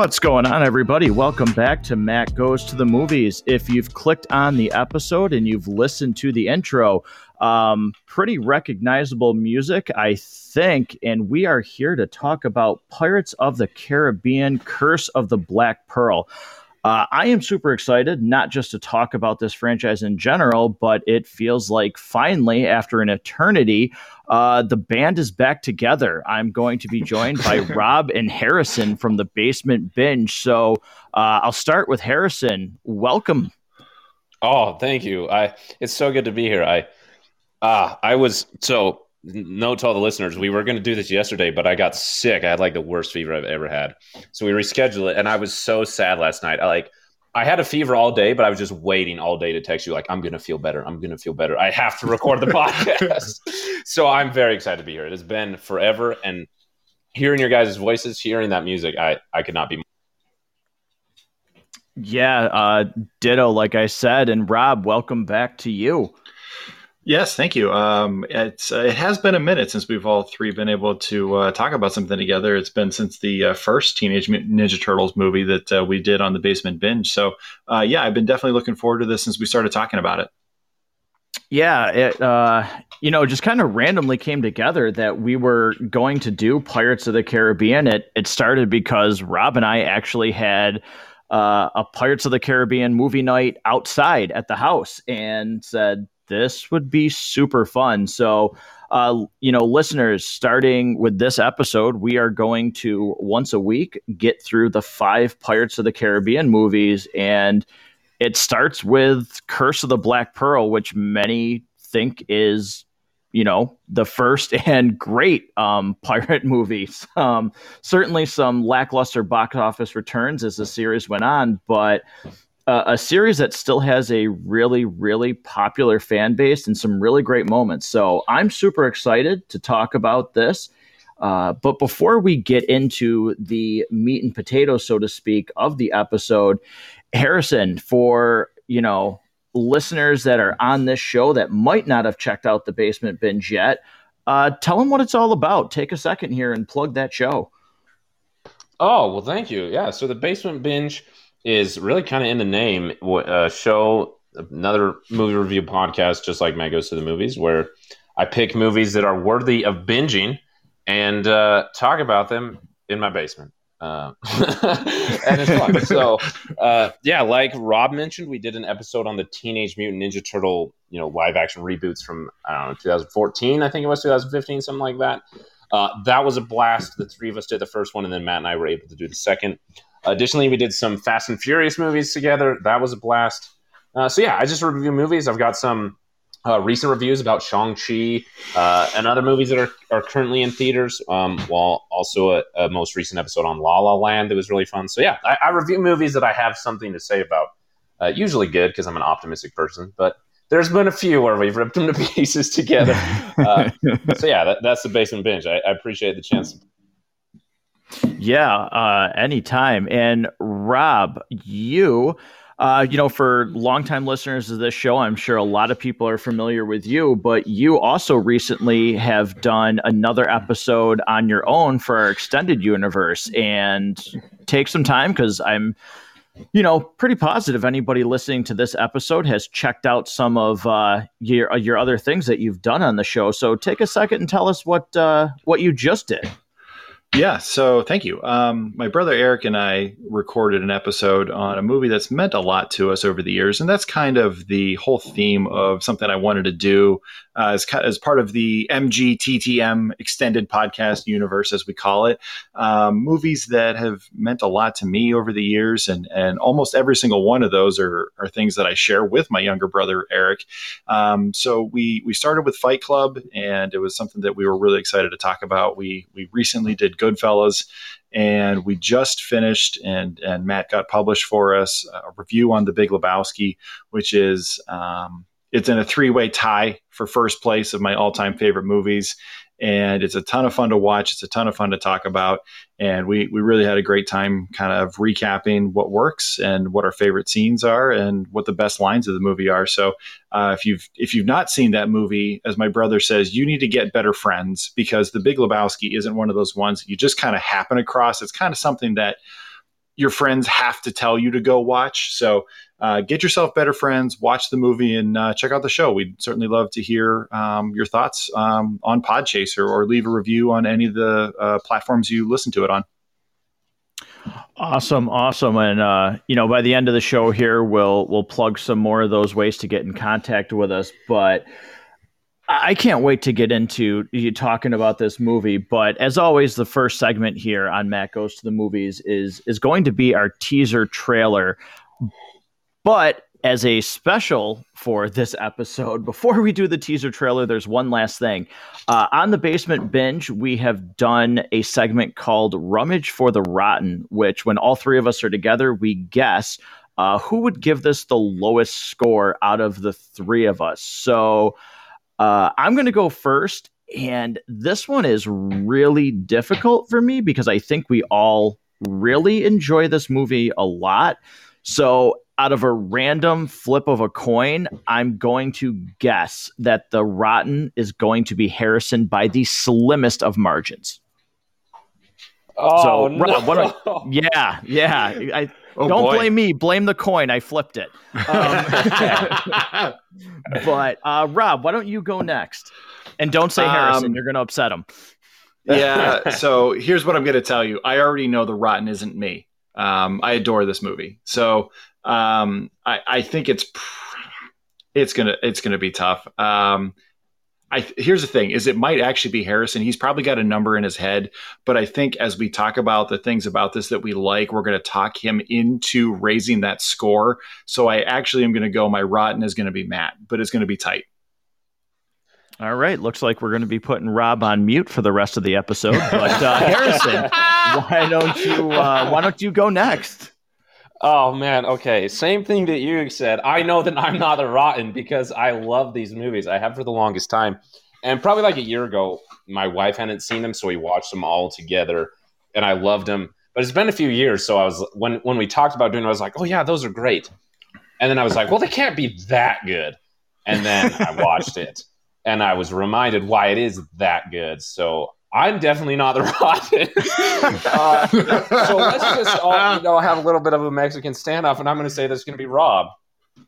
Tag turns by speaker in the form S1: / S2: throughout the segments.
S1: What's going on, everybody? Welcome back to Matt Goes to the Movies. If you've clicked on the episode and you've listened to the intro, um, pretty recognizable music, I think. And we are here to talk about Pirates of the Caribbean Curse of the Black Pearl. Uh, I am super excited, not just to talk about this franchise in general, but it feels like finally, after an eternity, uh, the band is back together. I'm going to be joined by Rob and Harrison from the Basement Binge. So uh, I'll start with Harrison. Welcome.
S2: Oh, thank you. I it's so good to be here. I ah, I was so note to all the listeners, we were going to do this yesterday, but I got sick. I had like the worst fever I've ever had. So we rescheduled it. And I was so sad last night. I like, I had a fever all day, but I was just waiting all day to text you, like, I'm going to feel better. I'm going to feel better. I have to record the podcast. so I'm very excited to be here. It has been forever. And hearing your guys' voices, hearing that music, I, I could not be.
S1: Yeah, uh, ditto, like I said. And Rob, welcome back to you.
S3: Yes, thank you. Um, it's uh, it has been a minute since we've all three been able to uh, talk about something together. It's been since the uh, first Teenage Ninja Turtles movie that uh, we did on the Basement Binge. So, uh, yeah, I've been definitely looking forward to this since we started talking about it.
S1: Yeah, it uh, you know just kind of randomly came together that we were going to do Pirates of the Caribbean. It it started because Rob and I actually had. a Pirates of the Caribbean movie night outside at the house and said, this would be super fun. So, uh, you know, listeners, starting with this episode, we are going to once a week get through the five Pirates of the Caribbean movies. And it starts with Curse of the Black Pearl, which many think is you know the first and great um, pirate movies. Um, certainly, some lackluster box office returns as the series went on, but a series that still has a really, really popular fan base and some really great moments. So I'm super excited to talk about this. Uh, but before we get into the meat and potatoes, so to speak, of the episode, Harrison, for you know listeners that are on this show that might not have checked out the Basement Binge yet, uh, tell them what it's all about. Take a second here and plug that show.
S2: Oh well, thank you. Yeah, so the Basement Binge is really kind of in the name. Uh, show another movie review podcast, just like Matt goes to the movies, where I pick movies that are worthy of binging and uh, talk about them in my basement. Uh, and it's fun. so, uh, yeah, like Rob mentioned, we did an episode on the Teenage Mutant Ninja Turtle, you know, live action reboots from I don't know 2014, I think it was 2015, something like that. Uh, that was a blast. The three of us did the first one, and then Matt and I were able to do the second. Additionally, we did some Fast and Furious movies together. That was a blast. Uh, so yeah, I just review movies. I've got some uh, recent reviews about Shang Chi uh, and other movies that are, are currently in theaters. Um, while also a, a, most recent episode on La La Land that was really fun. So yeah, I, I review movies that I have something to say about. Uh, usually good because I'm an optimistic person, but there's been a few where we've ripped them to pieces together. Uh, so yeah, that, that's the basement binge. I, I appreciate the chance
S1: yeah, uh, anytime. And Rob, you, uh, you know, for longtime listeners of this show, I'm sure a lot of people are familiar with you, but you also recently have done another episode on your own for our extended universe. And take some time because I'm you know, pretty positive anybody listening to this episode has checked out some of uh, your your other things that you've done on the show. So take a second and tell us what uh, what you just did.
S3: Yeah, so thank you. Um, my brother Eric and I recorded an episode on a movie that's meant a lot to us over the years, and that's kind of the whole theme of something I wanted to do uh, as, as part of the MGTTM extended podcast universe, as we call it. Um, movies that have meant a lot to me over the years, and and almost every single one of those are are things that I share with my younger brother Eric. Um, so we we started with Fight Club, and it was something that we were really excited to talk about. We we recently did Goodfellas, and we just finished and and Matt got published for us a review on The Big Lebowski, which is um, it's in a three way tie for first place of my all time favorite movies. And it's a ton of fun to watch. It's a ton of fun to talk about. And we, we really had a great time kind of recapping what works and what our favorite scenes are and what the best lines of the movie are. So uh, if you've if you've not seen that movie, as my brother says, you need to get better friends because The Big Lebowski isn't one of those ones that you just kind of happen across. It's kind of something that your friends have to tell you to go watch. So uh, get yourself better friends, watch the movie, and uh, check out the show. We'd certainly love to hear um, your thoughts um, on Podchaser or leave a review on any of the uh, platforms you listen to it on.
S1: Awesome, awesome, and uh, you know, by the end of the show here, we'll we'll plug some more of those ways to get in contact with us. But I can't wait to get into you talking about this movie. But as always, the first segment here on Matt Goes to the Movies is is going to be our teaser trailer. But as a special for this episode, before we do the teaser trailer, there's one last thing. Uh, on the basement binge, we have done a segment called Rummage for the Rotten, which, when all three of us are together, we guess uh, who would give this the lowest score out of the three of us. So uh, I'm going to go first. And this one is really difficult for me because I think we all really enjoy this movie a lot. So out of a random flip of a coin, I'm going to guess that the rotten is going to be Harrison by the slimmest of margins.
S2: Oh, so, no.
S1: Yeah, yeah. I, oh, don't boy. blame me. Blame the coin. I flipped it. Um, but uh, Rob, why don't you go next? And don't say Harrison. Um, You're going to upset him.
S3: yeah. So here's what I'm going to tell you. I already know the rotten isn't me. Um, I adore this movie. So um, I, I think it's it's gonna it's gonna be tough. I here's the thing: is it might actually be Harrison. He's probably got a number in his head, but I think as we talk about the things about this that we like, we're going to talk him into raising that score. So I actually am going to go. My rotten is going to be Matt, but it's going to be tight.
S1: All right, looks like we're going to be putting Rob on mute for the rest of the episode. But uh, Harrison, why don't you uh, why don't you go next?
S2: Oh man, okay. Same thing that you said. I know that I'm not a rotten because I love these movies. I have for the longest time. And probably like a year ago, my wife hadn't seen them, so we watched them all together and I loved them. But it's been a few years, so I was when when we talked about doing it, I was like, "Oh yeah, those are great." And then I was like, "Well, they can't be that good." And then I watched it and I was reminded why it is that good. So I'm definitely not the rotten. uh, so let's just all, you know have a little bit of a Mexican standoff, and I'm going to say that's going to be Rob.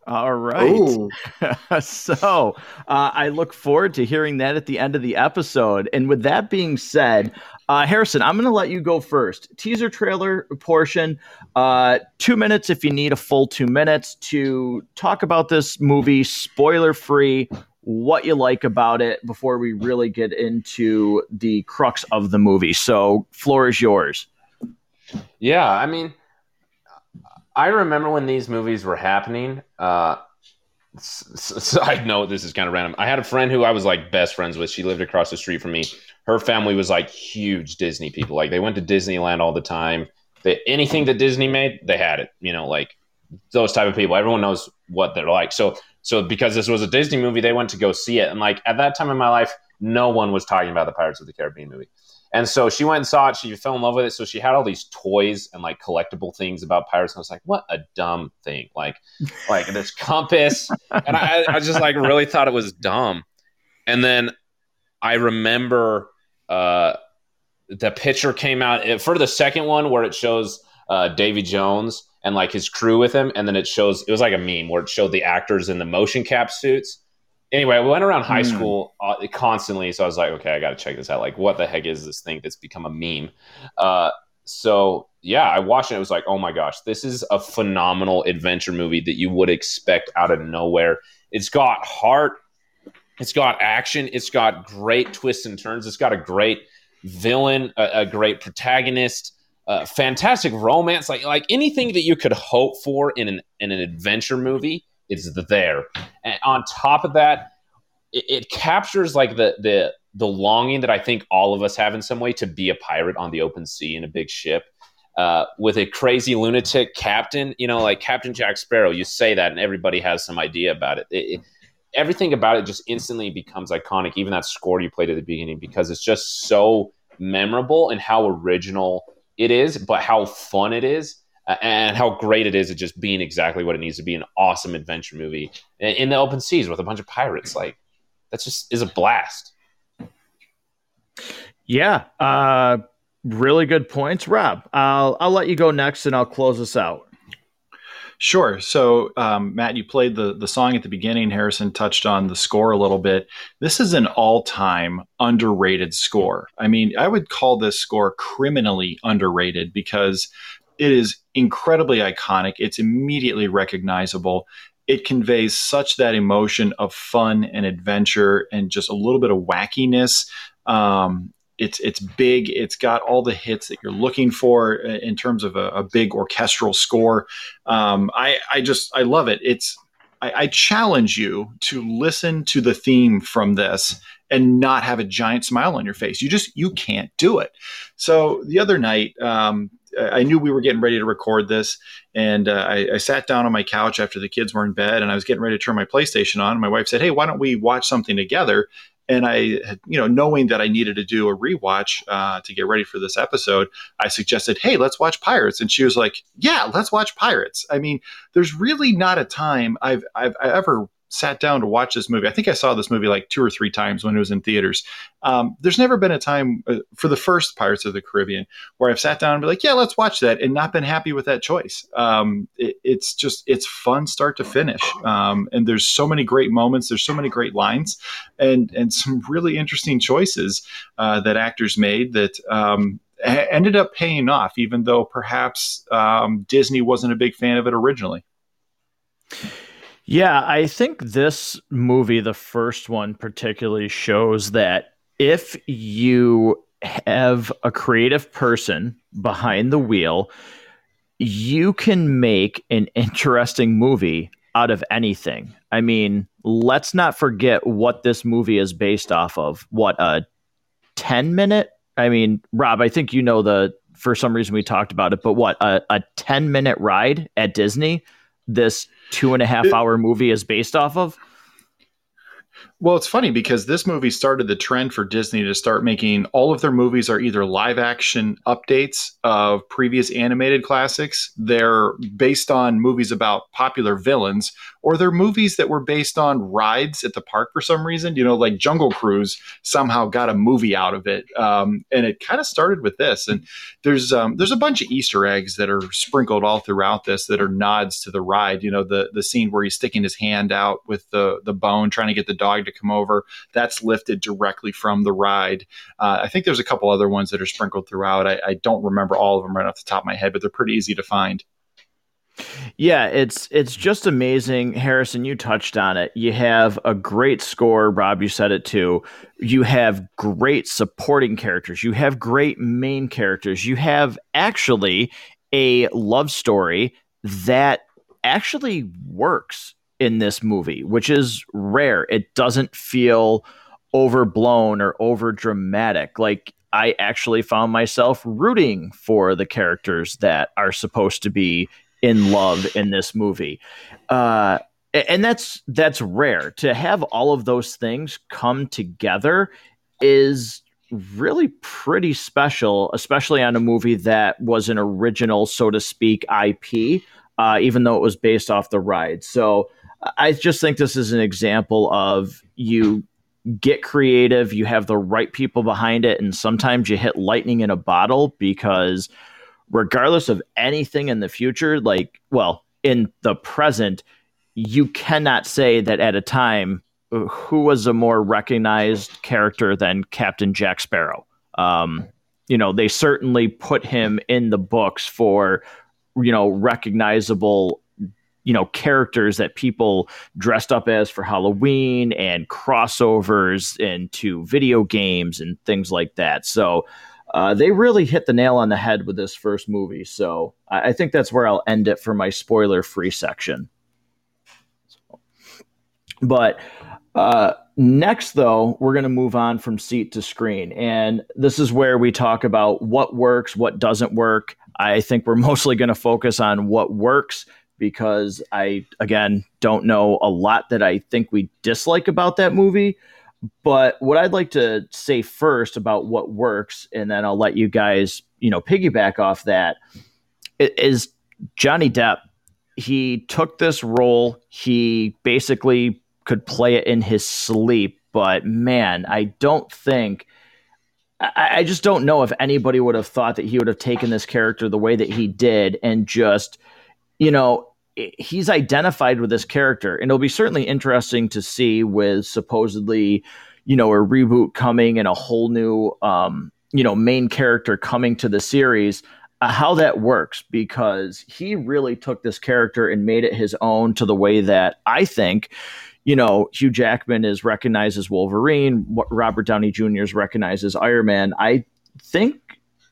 S1: All right. so uh, I look forward to hearing that at the end of the episode. And with that being said, uh, Harrison, I'm going to let you go first. Teaser trailer portion, uh, two minutes if you need a full two minutes to talk about this movie, spoiler free what you like about it before we really get into the crux of the movie. So, floor is yours.
S2: Yeah, I mean, I remember when these movies were happening. Uh, note: This is kind of random. I had a friend who I was like best friends with. She lived across the street from me. Her family was like huge Disney people. Like they went to Disneyland all the time. They, anything that Disney made, they had it. You know, like those type of people. Everyone knows what they're like. So so because this was a Disney movie, they went to go see it. And like at that time in my life, no one was talking about the Pirates of the Caribbean movie. And so she went and saw it. She fell in love with it. So she had all these toys and like collectible things about pirates. And I was like, what a dumb thing. Like, like this compass. And I, I just like really thought it was dumb. And then I remember uh, the picture came out for the second one where it shows uh, Davy Jones and like his crew with him, and then it shows it was like a meme where it showed the actors in the motion cap suits. Anyway, we went around high mm. school uh, constantly, so I was like, okay, I got to check this out. Like, what the heck is this thing that's become a meme? Uh, so yeah, I watched it. It was like, oh my gosh, this is a phenomenal adventure movie that you would expect out of nowhere. It's got heart, it's got action, it's got great twists and turns, it's got a great villain, a, a great protagonist uh, fantastic romance, like like anything that you could hope for in an in an adventure movie is there. And on top of that, it, it captures like the the the longing that I think all of us have in some way to be a pirate on the open sea in a big ship. Uh, with a crazy lunatic captain, you know, like Captain Jack Sparrow, you say that and everybody has some idea about it. it, it everything about it just instantly becomes iconic. Even that score you played at the beginning, because it's just so memorable and how original it is, but how fun it is uh, and how great it is at just being exactly what it needs to be an awesome adventure movie in the open seas with a bunch of pirates. Like that just is a blast.
S1: Yeah. Uh, really good points, Rob. I'll I'll let you go next, and I'll close us out.
S3: Sure. So, um, Matt, you played the the song at the beginning. Harrison touched on the score a little bit. This is an all time underrated score. I mean, I would call this score criminally underrated because it is incredibly iconic. It's immediately recognizable. It conveys such that emotion of fun and adventure and just a little bit of wackiness. Um, it's it's big. It's got all the hits that you're looking for in terms of a, a big orchestral score. Um, I I just I love it. It's I, I, challenge you to listen to the theme from this and not have a giant smile on your face. You just you can't do it. So the other night, um, I knew we were getting ready to record this, and uh, I, I, sat down on my couch after the kids were in bed, and I was getting ready to turn my PlayStation on. And my wife said, "Hey, why don't we watch something together?" And I, had, you know, knowing that I needed to do a rewatch uh, to get ready for this episode, I suggested, "Hey, let's watch Pirates," and she was like, "Yeah, let's watch Pirates." I mean, there's really not a time I've I've, I've ever sat down to watch this movie. I think I saw this movie like two or three times when it was in theaters. Um, there's never been a time uh, for the first Pirates of the Caribbean where I've sat down and be like, yeah, let's watch that, and not been happy with that choice. Um, it, it's just it's fun start to finish, um, and there's so many great moments. There's so many great lines, and and some really interesting choices uh, that actors made that. Um, ended up paying off, even though perhaps um, Disney wasn't a big fan of it originally.
S1: Yeah, I think this movie, the first one particularly, shows that if you have a creative person behind the wheel, you can make an interesting movie out of anything. I mean, let's not forget what this movie is based off of. What, a 10 minute? I mean, Rob, I think you know the, for some reason we talked about it, but what, a, a 10 minute ride at Disney? This two and a half hour movie is based off of?
S3: Well, it's funny because this movie started the trend for Disney to start making all of their movies are either live action updates of previous animated classics, they're based on movies about popular villains, or they're movies that were based on rides at the park for some reason. You know, like Jungle Cruise somehow got a movie out of it, um, and it kind of started with this. And there's um, there's a bunch of Easter eggs that are sprinkled all throughout this that are nods to the ride. You know, the the scene where he's sticking his hand out with the the bone, trying to get the dog to come over. That's lifted directly from the ride. Uh, I think there's a couple other ones that are sprinkled throughout. I, I don't remember all of them right off the top of my head, but they're pretty easy to find.
S1: Yeah, it's it's just amazing. Harrison, you touched on it. You have a great score, Rob, you said it too. You have great supporting characters. You have great main characters. You have actually a love story that actually works in this movie, which is rare. It doesn't feel overblown or over dramatic. Like I actually found myself rooting for the characters that are supposed to be in love in this movie. Uh, and that's that's rare to have all of those things come together is really pretty special especially on a movie that was an original so to speak ip uh, even though it was based off the ride so i just think this is an example of you get creative you have the right people behind it and sometimes you hit lightning in a bottle because regardless of anything in the future, like, well, in the present, you cannot say that at a time who was a more recognized character than Captain Jack Sparrow. Um, you know, they certainly put him in the books for, you know, recognizable, you know, characters that people dressed up as for Halloween and crossovers into video games and things like that. So, uh, they really hit the nail on the head with this first movie. So I, I think that's where I'll end it for my spoiler free section. But uh, next, though, we're going to move on from seat to screen. And this is where we talk about what works, what doesn't work. I think we're mostly going to focus on what works because I, again, don't know a lot that I think we dislike about that movie. But what I'd like to say first about what works, and then I'll let you guys, you know, piggyback off that, is Johnny Depp. He took this role. He basically could play it in his sleep. But man, I don't think I, just don't know if anybody would have thought that he would have taken this character the way that he did and just, you know, he's identified with this character, and it'll be certainly interesting to see with supposedly, you know, a reboot coming and a whole new, um, you know, main character coming to the series. Uh, how that works because he really took this character and made it his own to the way that I think you know, Hugh Jackman is recognized as Wolverine, Robert Downey Jr. is recognized as Iron Man. I think,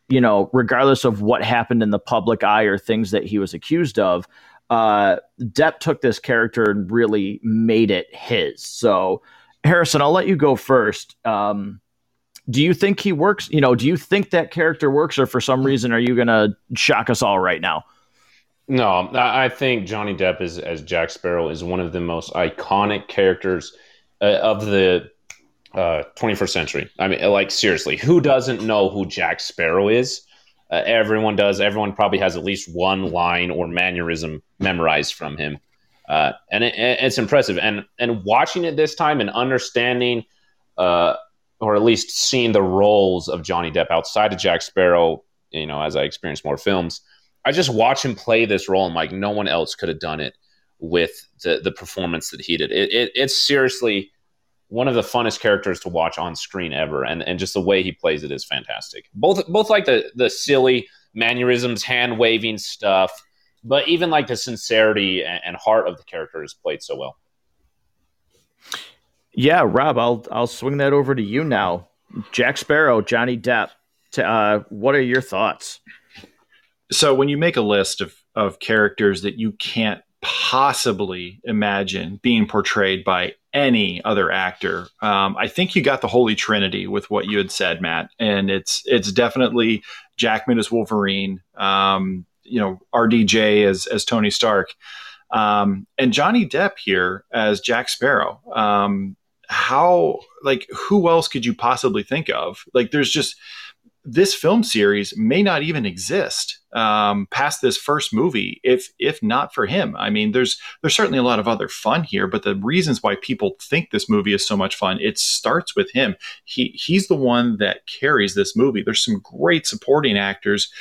S1: you know, regardless of what happened in the public eye or things that he was accused of, uh, Depp took this character and really made it his. So, Harrison, I'll let you go first. Um, do you think he works? You know, do you think that character works, or for some reason are you going to shock us all right now?
S2: No, I think Johnny Depp is as Jack Sparrow is one of the most iconic characters uh, of the uh, 21st century. I mean, like seriously, who doesn't know who Jack Sparrow is? Uh, everyone does. Everyone probably has at least one line or mannerism memorized from him, uh, and it, it's impressive. And and watching it this time and understanding, uh, or at least seeing the roles of Johnny Depp outside of Jack Sparrow, you know, as I experience more films I just watch him play this role and like no one else could have done it with the the performance that he did. It, it, it's seriously one of the funnest characters to watch on screen ever, and and just the way he plays it is fantastic. Both both like the the silly mannerisms, hand waving stuff, but even like the sincerity and, and heart of the character is played so well.
S1: Yeah, Rob, I'll I'll swing that over to you now. Jack Sparrow, Johnny Depp. To, uh, what are your thoughts?
S3: So when you make a list of of characters that you can't possibly imagine being portrayed by any other actor. Um, I think you got the holy trinity with what you had said, Matt, and it's it's definitely Jackman as Wolverine, um, you know, RDJ as as Tony Stark, um, and Johnny Depp here as Jack Sparrow. Um, how like who else could you possibly think of? Like, there's just this film series may not even exist um, past this first movie if if not for him. I mean, there's there's certainly a lot of other fun here, but the reasons why people think this movie is so much fun, it starts with him. He he's the one that carries this movie. There's some great supporting actors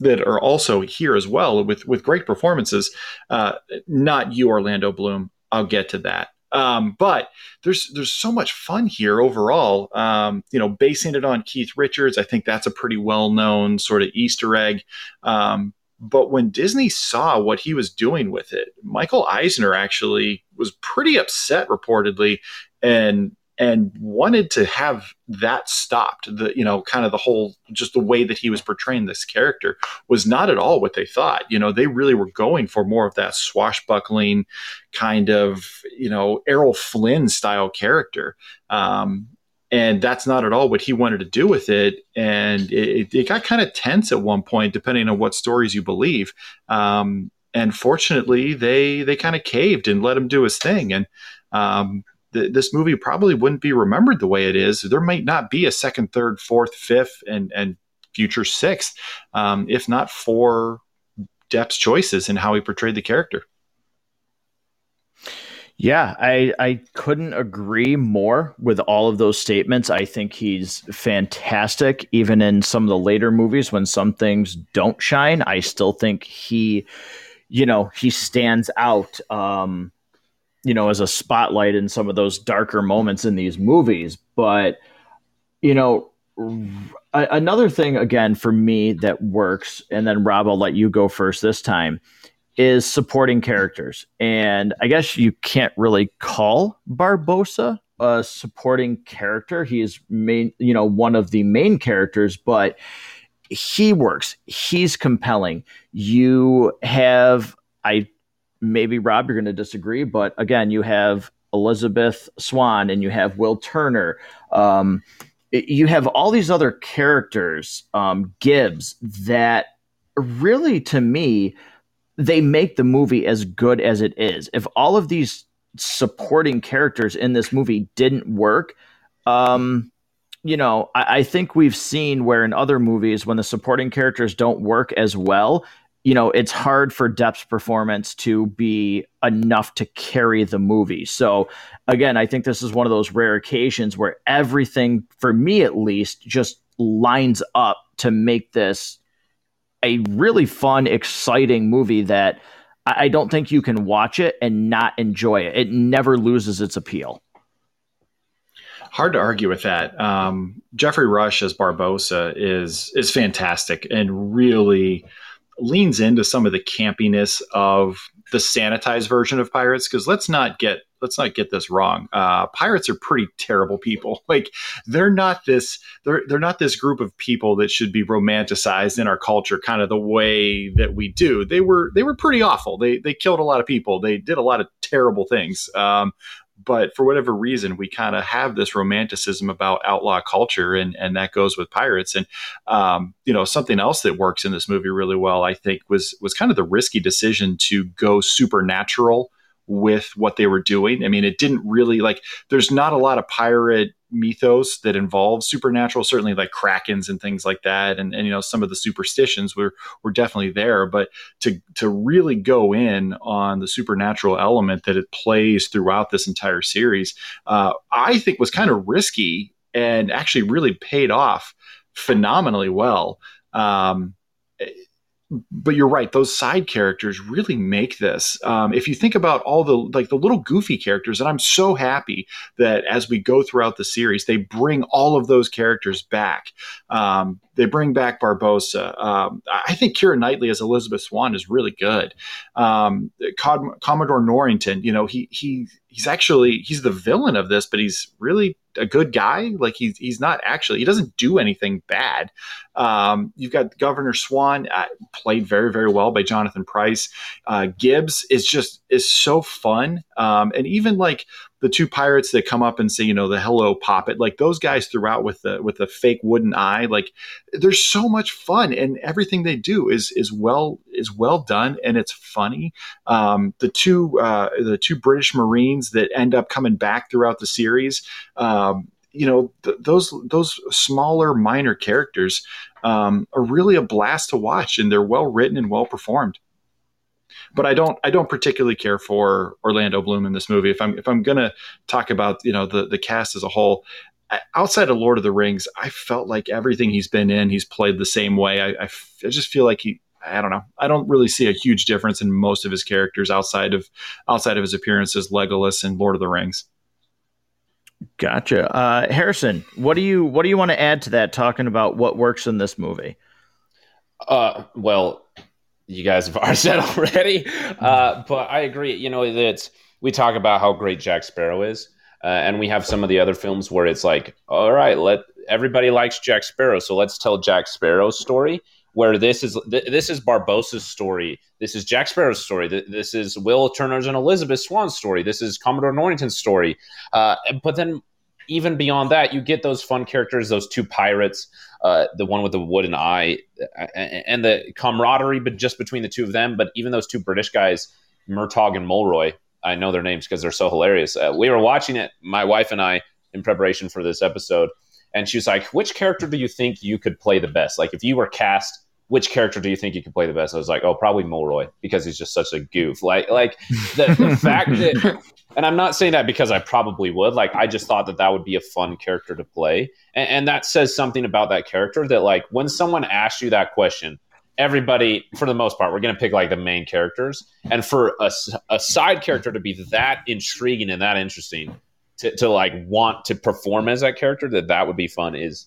S3: that are also here as well with with great performances. Uh, not you, Orlando Bloom. I'll get to that. Um, but there's there's so much fun here overall. Um, you know, basing it on Keith Richards, I think that's a pretty well known sort of Easter egg. Um, but when Disney saw what he was doing with it, Michael Eisner actually was pretty upset, reportedly, and and wanted to have that stopped. The you know kind of the whole just the way that he was portraying this character was not at all what they thought. You know they really were going for more of that swashbuckling kind of you know Errol Flynn style character. Um, and that's not at all what he wanted to do with it. And it, it got kind of tense at one point, depending on what stories you believe. Um, and fortunately, they they kind of caved and let him do his thing. And um, th- this movie probably wouldn't be remembered the way it is. There might not be a second, third, fourth, fifth, and and future sixth, um, if not for Depp's choices and how he portrayed the character.
S1: Yeah, I I couldn't agree more with all of those statements. I think he's fantastic, even in some of the later movies when some things don't shine. I still think he, you know, he stands out. Um, you know, as a spotlight in some of those darker moments in these movies. But, you know, a- another thing again for me that works, and then Rob, I'll let you go first this time, is supporting characters. And I guess you can't really call Barbossa a supporting character. He is main, you know, one of the main characters, but he works. He's compelling. You have I maybe Rob, you're going to disagree, but again, you have Elizabeth Swann and you have Will Turner. Um, you have all these other characters, um, Gibbs, that really, to me, they make the movie as good as it is. If all of these supporting characters in this movie didn't work, um, you know, I, I, think we've seen where in other movies, when the supporting characters don't work as well, you know, it's hard for Depp's performance to be enough to carry the movie. So, again, I think this is one of those rare occasions where everything, for me at least, just lines up to make this a really fun, exciting movie that I don't think you can watch it and not enjoy it. It never loses its appeal.
S3: Hard to argue with that. Um, Geoffrey Rush as Barbossa is is fantastic and really leans into some of the campiness of the sanitized version of pirates because let's not get let's not get this wrong. Uh, pirates are pretty terrible people. Like they're not this they're they're not this group of people that should be romanticized in our culture kind of the way that we do. They were they were pretty awful. They they killed a lot of people. They did a lot of terrible things. Um, but for whatever reason, we kind of have this romanticism about outlaw culture, and and that goes with pirates. And um, you know, something else that works in this movie really well, I think, was was kind of the risky decision to go supernatural with what they were doing. I mean, it didn't really like. There's not a lot of pirate mythos that involves supernatural certainly like krakens and things like that and, and you know some of the superstitions were were definitely there but to to really go in on the supernatural element that it plays throughout this entire series uh, i think was kind of risky and actually really paid off phenomenally well. Um, but you're right; those side characters really make this. Um, if you think about all the like the little goofy characters, and I'm so happy that as we go throughout the series, they bring all of those characters back. Um, they bring back Barbossa. Um, I think Keira Knightley as Elizabeth Swann is really good. Um, Commodore Norrington, you know, he he he's actually he's the villain of this, but he's really a good guy. Like he's he's not actually he doesn't do anything bad. Um, you've got Governor Swann uh, played very very well by Jonathan Pryce. Uh, Gibbs is just is so fun, um, and even like the two pirates that come up and say, you know, the hello poppet, like those guys throughout with the with the fake wooden eye, like there's so much fun and everything they do is is well is well done and it's funny. Um, the two uh, the two British Marines that end up coming back throughout the series, um, you know, th- those those smaller minor characters um, are really a blast to watch and they're well written and well performed but I don't I don't particularly care for Orlando Bloom in this movie. If I'm if I'm gonna talk about you know the the cast as a whole, outside of Lord of the Rings, I felt like everything he's been in, he's played the same way. I, I, I just feel like he. I don't know. I don't really see a huge difference in most of his characters outside of outside of his appearances, Legolas and Lord of the Rings.
S1: Gotcha, uh, Harrison. What do you what do you want to add to that? Talking about what works in this movie.
S2: Uh, well, you guys have already said already. Uh, but I agree. You know that we talk about how great Jack Sparrow is, uh, and we have some of the other films where it's like, all right, let everybody likes Jack Sparrow, so let's tell Jack Sparrow's story. Where this is th- this is Barbossa's story. This is Jack Sparrow's story. Th- this is Will Turner's and Elizabeth Swann's story. This is Commodore Norrington's story. Uh, but then even beyond that, you get those fun characters, those two pirates, uh, the one with the wooden eye, and the camaraderie, but just between the two of them. But even those two British guys, Murtaugh and Mulroy, I know their names because they're so hilarious. Uh, we were watching it, my wife and I, in preparation for this episode, and she was like, "Which character do you think you could play the best? Like, if you were cast." Which character do you think you could play the best? I was like, oh, probably Mulroy because he's just such a goof. Like, like the, the fact that and I'm not saying that because I probably would. Like, I just thought that that would be a fun character to play, and, and that says something about that character. That like when someone asks you that question, everybody, for the most part, we're going to pick like the main characters, and for a, a side character to be that intriguing and that interesting, to, to like want to perform as that character, that that would be fun. Is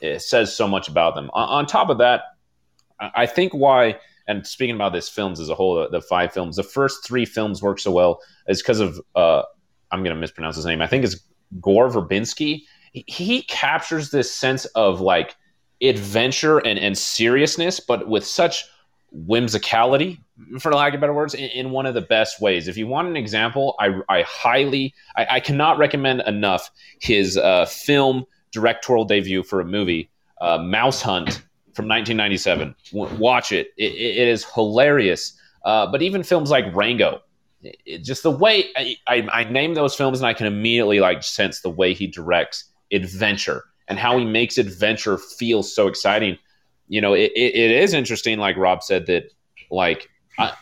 S2: it says so much about them. On, on top of that, I think why and speaking about this films as a whole, the, five films, the first three films work so well is because of uh, I'm going to mispronounce his name. I think it's Gore Verbinski. He, he, captures this sense of like adventure and, and seriousness, but with such whimsicality, for lack of better words, in, in, one of the best ways. If you want an example, I, I highly, I, I, cannot recommend enough his uh, film directorial debut for a movie, uh, Mouse Hunt from 1997. W- watch it. it. it is hilarious. Uh, but even films like Rango, it, just the way I, I, I, name those films and I can immediately like sense the way he directs adventure and how he makes adventure feel so exciting. You know, it, it is interesting, like Rob said, that like I,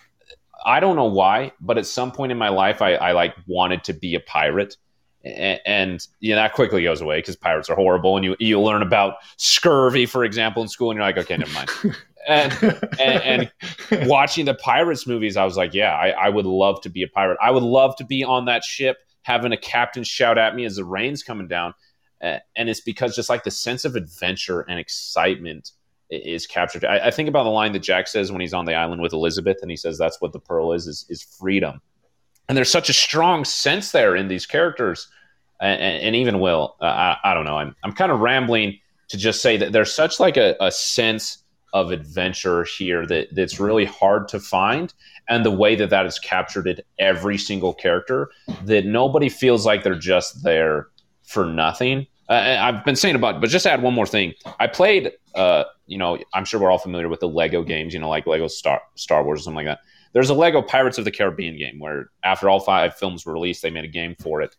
S2: I don't know why, but at some point in my life, I, I like wanted to be a pirate. And, and you know, that quickly goes away because pirates are horrible. And you, you learn about scurvy, for example, in school, and you're like, okay, never mind. and, and, and watching the pirates movies, I was like, yeah, I, I would love to be a pirate. I would love to be on that ship, having a captain shout at me as the rain's coming down. Uh, and it's because just like the sense of adventure and excitement is captured. I, I, think about the line that Jack says when he's on the island with Elizabeth, and he says that's what the pearl is is, is freedom. And there's such a strong sense there in these characters, and, and even Will. Uh, I, I, don't know. I'm I'm kind of rambling to just say that there's such like a, a sense of adventure here that that's really hard to find, and the way that that is captured in every single character, that nobody feels like they're just there for nothing. Uh, I've been saying about, but just add one more thing. I played, uh, you know, I'm sure we're all familiar with the Lego games, you know, like Lego Star Star Wars or something like that. There's a Lego Pirates of the Caribbean game where after all five films were released, they made a game for it.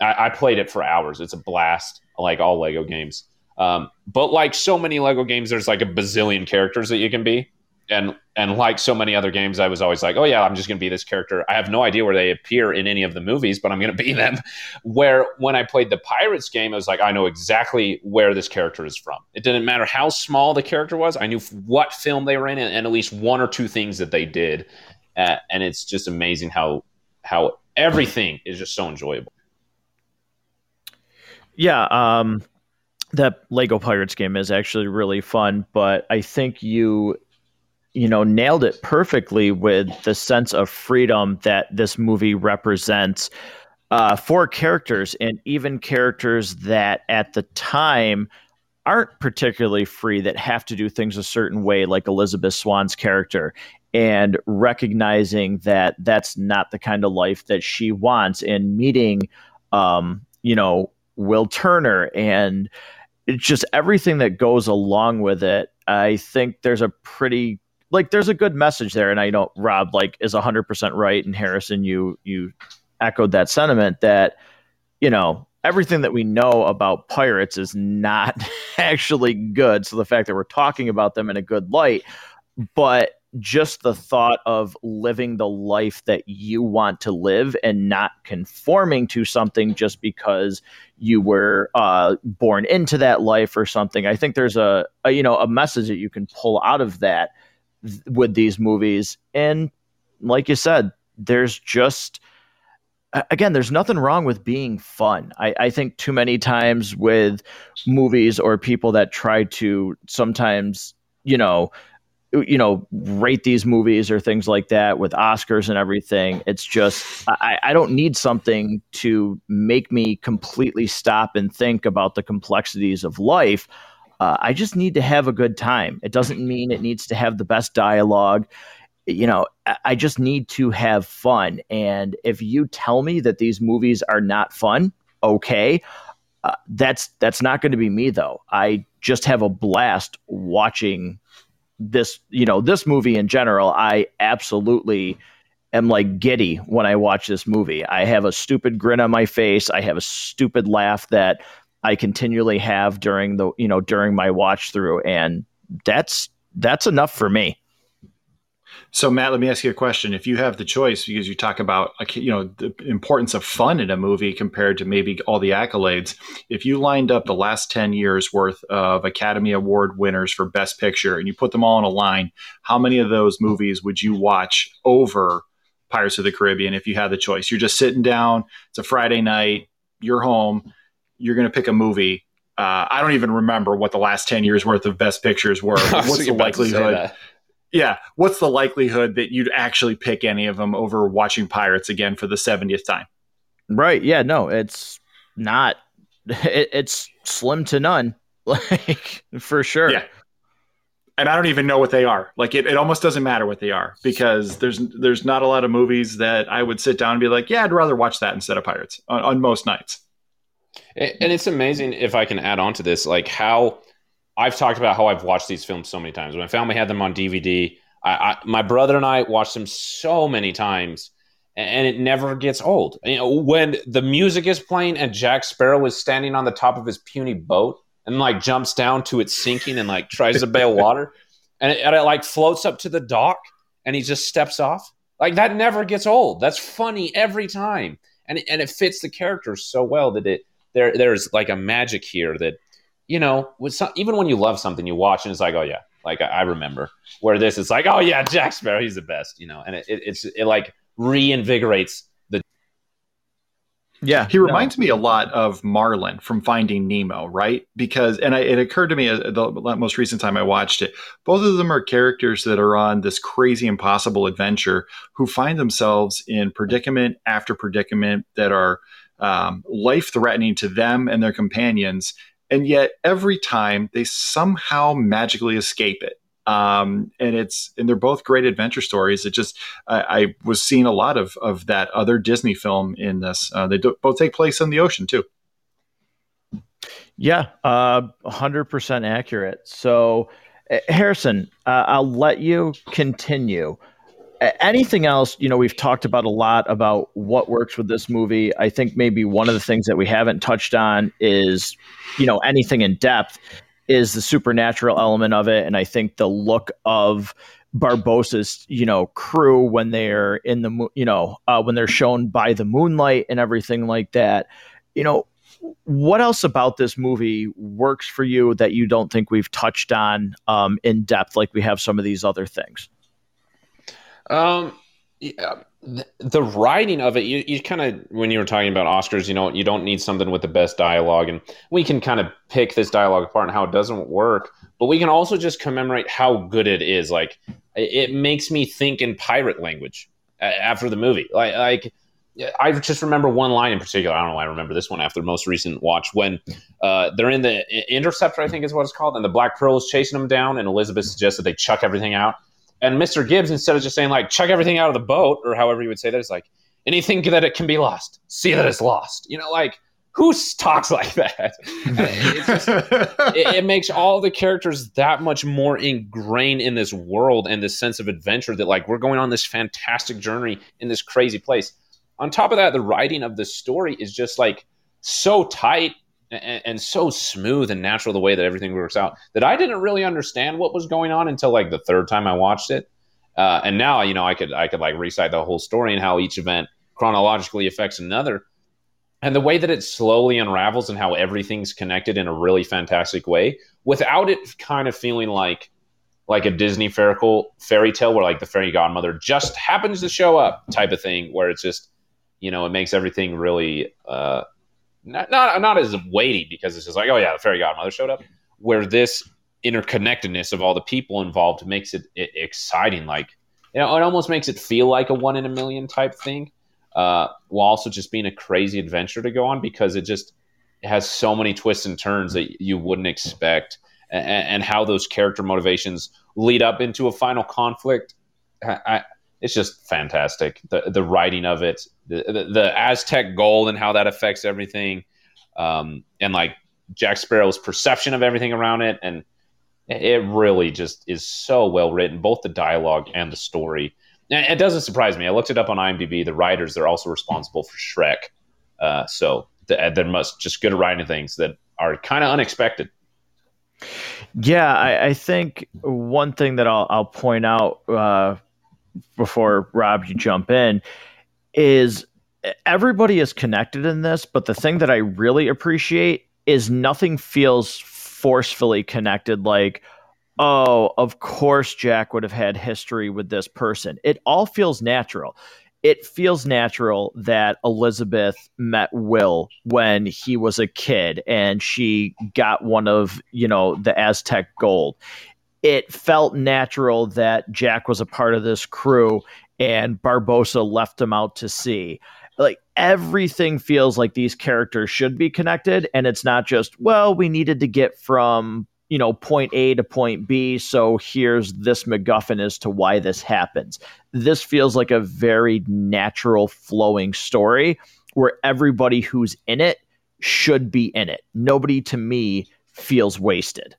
S2: I, I played it for hours. It's a blast, like all Lego games. Um, but like so many Lego games, there's like a bazillion characters that you can be and and like so many other games, I was always like, oh yeah, I'm just to be this character. I have no idea where they appear in any of the movies, but I'm to be them. Where when I played the Pirates game, I was like, I know exactly where this character is from. It didn't matter how small the character was. I knew what film they were in and, and at least one or two things that they did, uh, and it's just amazing how how everything is just so enjoyable.
S1: Yeah, um, that Lego Pirates game is actually really fun, but I think you you know, nailed it perfectly with the sense of freedom that this movie represents uh, for characters and even characters that at the time aren't particularly free that have to do things a certain way, like Elizabeth Swann's character, and recognizing that that's not the kind of life that she wants, and meeting, um, you know, Will Turner and just everything that goes along with it. I think there's a pretty like there's a good message there and i know rob like is 100% right and harrison you you echoed that sentiment that you know everything that we know about pirates is not actually good so the fact that we're talking about them in a good light but just the thought of living the life that you want to live and not conforming to something just because you were uh, born into that life or something. I think there's a, a you know a message that you can pull out of that with these movies. And like you said, there's just again, there's nothing wrong with being fun. I, I, think too many times with movies or people that try to sometimes, you know, you know, rate these movies or things like that with Oscars and everything. It's just I, I don't need something to make me completely stop and think about the complexities of life. Uh, I just need to have a good time. It doesn't mean it needs to have the best dialogue. You know, I just need to have fun. And if you tell me that these movies are not fun, okay, uh, that's that's not going to be me though. I just have a blast watching this. You know, this movie in general. I absolutely am like giddy when I watch this movie. I have a stupid grin on my face. I have a stupid laugh that I continually have during the you know during my watch through, and that's that's enough for me.
S3: So Matt, let me ask you a question. If you have the choice, because you talk about you know the importance of fun in a movie compared to maybe all the accolades, if you lined up the last ten years worth of Academy Award winners for Best Picture and you put them all in a line, how many of those movies would you watch over Pirates of the Caribbean if you had the choice? You're just sitting down. It's a Friday night. You're home you're going to pick a movie. Uh, I don't even remember what the last 10 years worth of best pictures were. What's the likelihood? Yeah. What's the likelihood that you'd actually pick any of them over watching Pirates again for the 70th time?
S1: Right. Yeah. No, it's not, it, it's slim to none. Like, for sure.
S3: Yeah. And I don't even know what they are. Like it, it almost doesn't matter what they are because there's there's not a lot of movies that I would sit down and be like, yeah, I'd rather watch that instead of Pirates on, on most nights.
S2: And it's amazing if I can add on to this, like how I've talked about how I've watched these films so many times. My family had them on DVD, I, I, my brother and I watched them so many times, and it never gets old. You know, when the music is playing and Jack Sparrow is standing on the top of his puny boat and like jumps down to it sinking and like tries to bail water, and it, and it like floats up to the dock and he just steps off. Like that never gets old. That's funny every time, and and it fits the character so well that it there there's like a magic here that you know with some, even when you love something you watch and it's like oh yeah like I, I remember where this is like oh yeah Jack Sparrow he's the best you know and it, it it's it like reinvigorates the.
S3: yeah, he reminds no. me a lot of Marlin from Finding Nemo, right? Because, and I, it occurred to me uh, the most recent time I watched it, both of them are characters that are on this crazy, impossible adventure who find themselves in predicament after predicament that are um, life threatening to them and their companions. And yet, every time they somehow magically escape it um, and it's and they're both great adventure stories. It just I, I was seeing a lot of of that other Disney film in this. Uh, they do, both take place in the ocean too.
S1: Yeah, uh, hundred percent accurate. So, Harrison, uh, I'll let you continue. Anything else? You know, we've talked about a lot about what works with this movie. I think maybe one of the things that we haven't touched on is, you know, anything in depth is the supernatural element of it, and I think the look of Barbossa's, you know, crew when they're in the, you know, uh, when they're shown by the moonlight and everything like that. You know, what else about this movie works for you that you don't think we've touched on um, in depth, like we have some of these other things?
S2: Um, yeah, the, writing of it, you, you kind of when you were talking about Oscars, you know, you don't need something with the best dialogue, and we can kind of pick this dialogue apart and how it doesn't work, but we can also just commemorate how good it is. Like it makes me think in pirate language after the movie. Like like I just remember one line in particular. I don't know why I remember this one after the most recent watch when uh, they're in the interceptor, I think is what it's called, and the Black Pearl is chasing them down, and Elizabeth suggests that they chuck everything out. And Mr. Gibbs, instead of just saying like chuck everything out of the boat or however you would say that, is like anything that it can be lost, see that it's lost. You know, like who talks like that? it, just, it, it, makes all the characters that much more ingrained in this world and this sense of adventure that like we're going on this fantastic journey in this crazy place. On top of that, the writing of the story is just like so tight and, and, so smooth and natural the way that everything works out that I didn't really understand what was going on until like the third time I watched it. Uh, and now, you know, I could I could like recite the whole story and how each event chronologically affects another, and the way that it slowly unravels and how everything's connected in a really fantastic way, without it kind of feeling like like a Disney fairy fairy tale where like the fairy godmother just happens to show up type of thing, where it's just you know it makes everything really uh, not not not as weighty because it's just like oh yeah the fairy godmother showed up where this interconnectedness of all the people involved makes it, it exciting like you know it almost makes it feel like a one in a million type thing uh, while also just being a crazy adventure to go on because it just it has so many twists and turns that you wouldn't expect and, and how those character motivations lead up into a final conflict I, it's just fantastic. The the writing of it, the, the, the Aztec gold and how that affects everything, um, and like Jack Sparrow's perception of everything around it, and it really just is so well written, both the dialogue and the story. And it doesn't surprise me. I looked it up on IMDb. The writers they're also responsible for Shrek, uh, so the, they're must just good at writing things that are kind of unexpected.
S1: Yeah, I, I, think one thing that I'll, I'll point out uh, before Rob, you jump in, is everybody is connected in this, but the thing that I really appreciate is nothing feels forcefully connected like, oh, of course Jack would have had history with this person. It all feels natural. It feels natural that Elizabeth met Will when he was a kid and she got one of, you know, the Aztec gold it felt natural that Jack was a part of this crew and Barbossa left him out to sea. Like everything feels like these characters should be connected, and it's not just, well, we needed to get from you know point A to point B, so here's this MacGuffin as to why this happens. This feels like a very natural flowing story where everybody who's in it should be in it. Nobody to me feels wasted.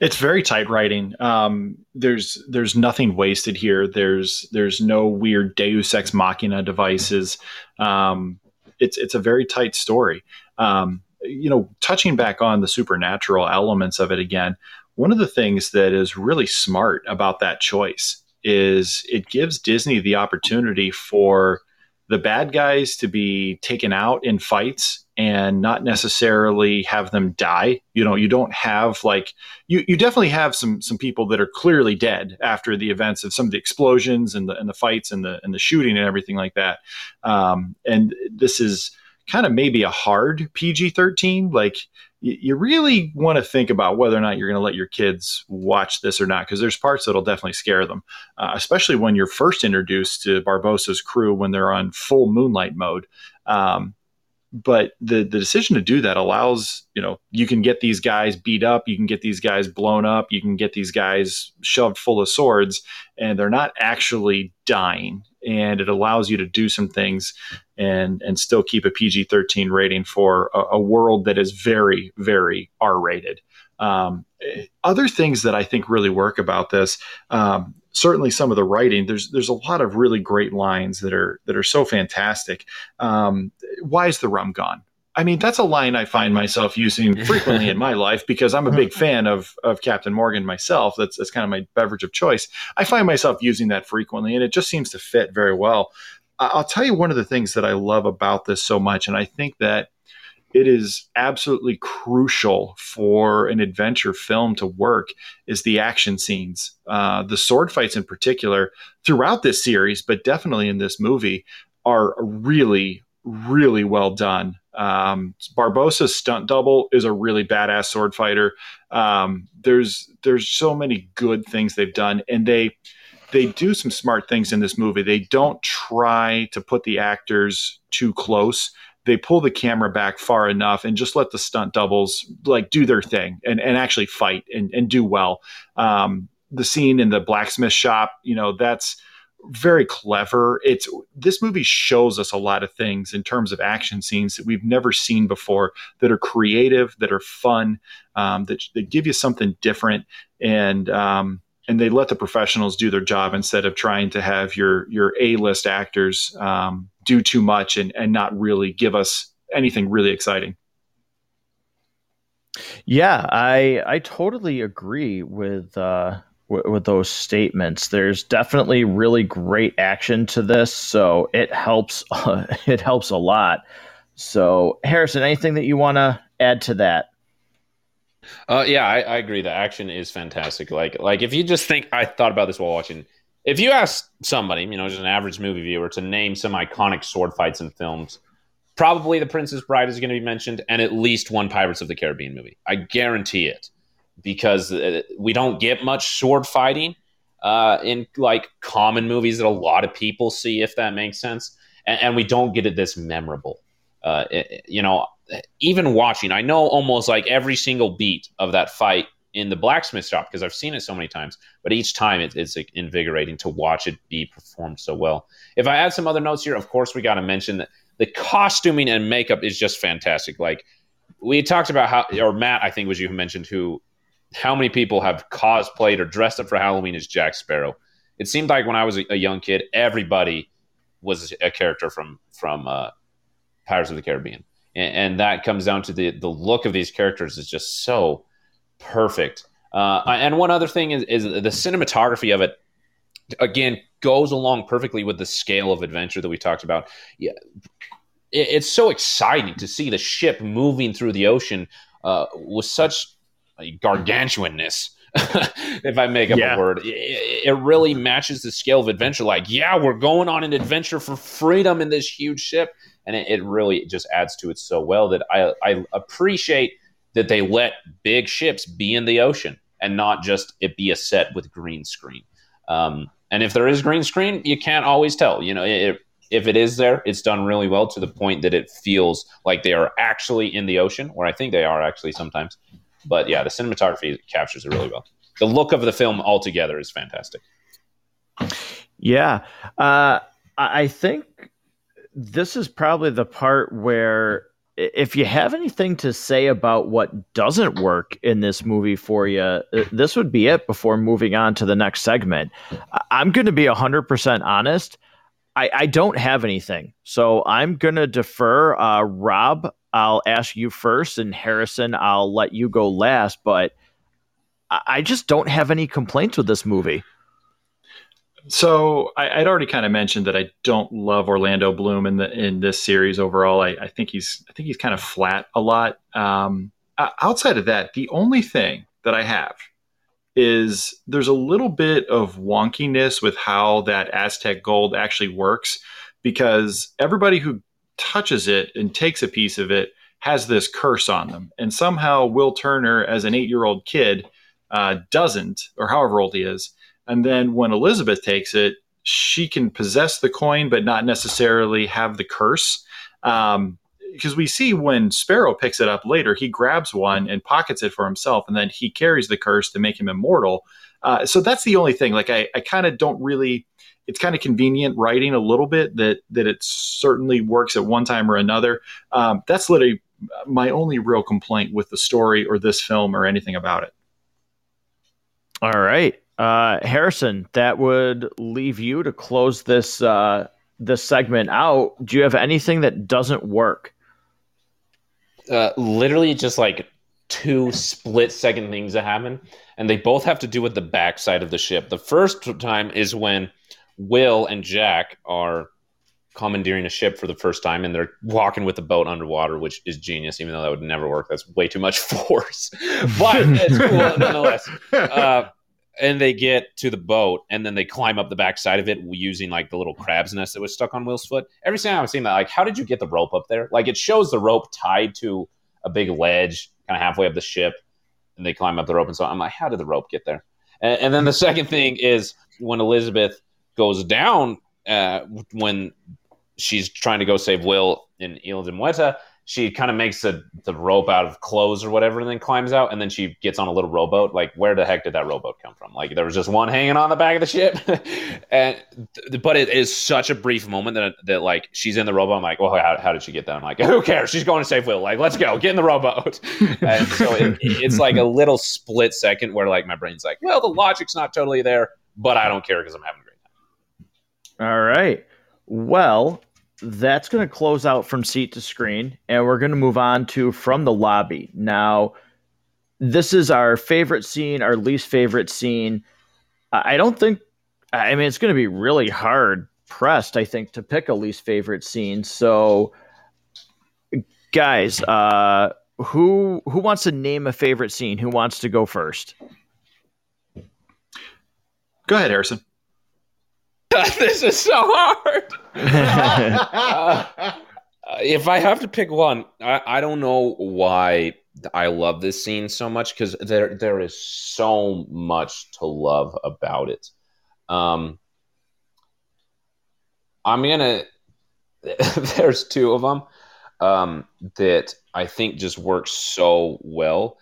S3: It's very tight writing. Um, there's there's nothing wasted here. There's there's no weird Deus ex machina devices. Um, it's it's a very tight story. Um, you know, touching back on the supernatural elements of it again. one of the things that is really smart about that choice is it gives Disney the opportunity for the bad guys to be taken out in fights and not necessarily have them die. You know, you don't have like you you definitely have some some people that are clearly dead after the events of some of the explosions and the and the fights and the and the shooting and everything like that. Um, and this is kind of maybe a hard PG thirteen. Like you really want to think about whether or not you're going to let your kids watch this or not, because there's parts that'll definitely scare them, uh, especially when you're first introduced to Barbossa's crew when they're on full moonlight mode. Um, but the the decision to do that allows you know you can get these guys beat up you can get these guys blown up you can get these guys shoved full of swords and they're not actually dying. And it allows you to do some things and and still keep a PG-13 rating for a, a world that is very very R-rated um, other things that I think really work about this um, certainly some of the writing there's there's a lot of really great lines that are that are so fantastic um, why is the rum gone I mean, that's a line I find myself using frequently in my life because I'm a big fan of of Captain Morgan myself. That's that's kind of my beverage of choice. I find myself using that frequently, and it just seems to fit very well. I'll tell you one of the things that I love about this so much, and I think that it is absolutely crucial for an adventure film to work is the action scenes uh, the sword fights in particular throughout this series but definitely in this movie are really really well done. Um, barbossa's stunt double is a really badass sword fighter. Um, there's there's so many good things they've done and they they do some smart things in this movie. They don't try to put the actors too close they pull the camera back far enough and just let the stunt doubles like do their thing and, and actually fight and, and do well. Um, the scene in the blacksmith shop, you know, that's very clever. It's this movie shows us a lot of things in terms of action scenes that we've never seen before that are creative, that are fun, um, that, that give you something different. And, um, and they let the professionals do their job instead of trying to have your your A list actors um, do too much and and not really give us anything really exciting.
S1: Yeah, I I totally agree with uh, w- with those statements. There's definitely really great action to this, so it helps uh, it helps a lot. So, Harrison, anything that you want to add to that?
S2: Uh, yeah, I, I, agree. The action is fantastic. Like, like if you just think, I thought about this while watching. If you ask somebody, you know, just an average movie viewer, to name some iconic sword fights in films, probably The Princess Bride is going to be mentioned, and at least one Pirates of the Caribbean movie. I guarantee it, because uh, we don't get much sword fighting uh, in like common movies that a lot of people see, if that makes sense, and, and we don't get it this memorable. Uh, it, you know, even watching, I know almost like every single beat of that fight in the blacksmith shop because I've seen it so many times. But each time it, it's invigorating to watch it be performed so well. If I add some other notes here, of course, we got to mention that the costuming and makeup is just fantastic. Like we talked about how, or Matt, I think was you who mentioned who, how many people have cosplayed or dressed up for Halloween as Jack Sparrow. It seemed like when I was a, a young kid, everybody was a character from from uh, Pirates of the Caribbean and, and, that comes down to the the look of these characters is just so perfect. Uh, and one other thing is, is the cinematography of it. Again, goes along perfectly with the scale of adventure that we talked about. Yeah, it, it's so exciting to see the ship moving through the ocean uh, with such gargantuanness. if I make up yeah. a word, it, it, really matches the scale of adventure. Like, yeah, we're going on an adventure for freedom in this huge ship, and it, it really just adds to it so well that I, I appreciate that they let big ships be in the ocean and not just it be a set with green screen. Um, and if there is green screen, you can't always tell. You know, it, if it is there, it's done really well to the point that it feels like they are actually in the ocean, or I think they are actually sometimes. But yeah, the cinematography captures it really well. The look of the film altogether is fantastic.
S1: Yeah, uh, I think this is probably the part where if you have anything to say about what doesn't work in this movie for you, uh, this would be it before moving on to the next segment. I'm going to be 100% honest. I, I, don't have anything. So I'm going to defer. Uh, Rob, I'll ask you first, and Harrison, I'll let you go last. But I just don't have any complaints with this movie.
S3: So I, would already kind of mentioned that I don't love Orlando Bloom in the in this series overall. I, I think he's I think he's kind of flat a lot. Um, outside of that, the only thing that I have is there's a little bit of wonkiness with how that Aztec gold actually works because everybody who touches it and takes a piece of it has this curse on them, and somehow Will Turner, as an eight year old kid, uh, doesn't, or however old he is and then when Elizabeth takes it, she can possess the coin, but not necessarily have the curse. Um, because we see when Sparrow picks it up later, he grabs one and pockets it for himself, and then he carries the curse to make him immortal. Uh, so that's the only thing. Like I, I kind of don't really. It's kind of convenient writing a little bit that that it certainly works at one time or another. Um, that's literally my only real complaint with the story or this film or anything about it.
S1: All right. Uh, Harrison, that would leave you to close this uh, this segment out. Do you have anything that doesn't work?
S2: Uh, literally, just like two split second things that happen, and they both have to do with the backside of the ship. The first time is when Will and Jack are commandeering a ship for the first time and they're walking with the boat underwater, which is genius, even though that would never work. That's way too much force, but it's cool nonetheless. And they get to the boat and then they climb up the backside of it using like the little crab's nest that was stuck on Will's foot. Every time I've seen that, like, how did you get the rope up there? Like, it shows the rope tied to a big ledge, kind of halfway up the ship, and they climb up the rope. And so I'm like, how did the rope get there? And, and then the second thing is when Elizabeth goes down, uh, when she's trying to go save Will in de Muerta, she kind of makes the, the rope out of clothes or whatever and then climbs out and then she gets on a little rowboat. Like where the heck did that rowboat come from? Like there was just one hanging on the back of the ship. And but it is such a brief moment that, that like she's in the rowboat. I'm like well how, how did she get that i'm like who cares? She's going to save will. Like let's go. Get in the rowboat. And so it, it's like a little split second where like my brain's like well the logic's not totally there but i don't care because i'm having a great
S1: time. All right. Well that's going to close out from seat to screen, and we're going to move on to from the lobby. Now, this is our favorite scene, our least favorite scene. I don't think, I mean, it's going to be really hard pressed, I think, to pick a least favorite scene. So, guys, uh, who who wants to name a favorite scene? Who wants to go first?
S3: Go ahead, Harrison.
S2: this is so hard. uh, if I have to pick one, I, I don't know why I love this scene so much because there there is so much to love about it. Um, I'm gonna. there's two of them um, that I think just work so well.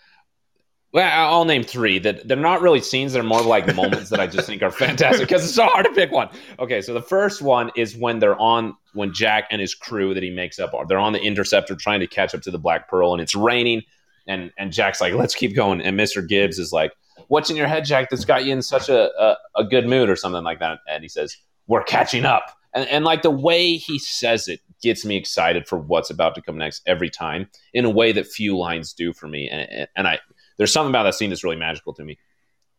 S2: Well, I'll name three that they're not really scenes. They're more like moments that I just think are fantastic because it's so hard to pick one. Okay, so the first one is when they're on when Jack and his crew that he makes up are they're on the interceptor trying to catch up to the Black Pearl and it's raining and and Jack's like, let's keep going, and Mr. Gibbs is like, what's in your head, Jack? That's got you in such a a, a good mood or something like that, and he says, we're catching up, and and like the way he says it gets me excited for what's about to come next every time in a way that few lines do for me, and and I there's something about that scene that's really magical to me.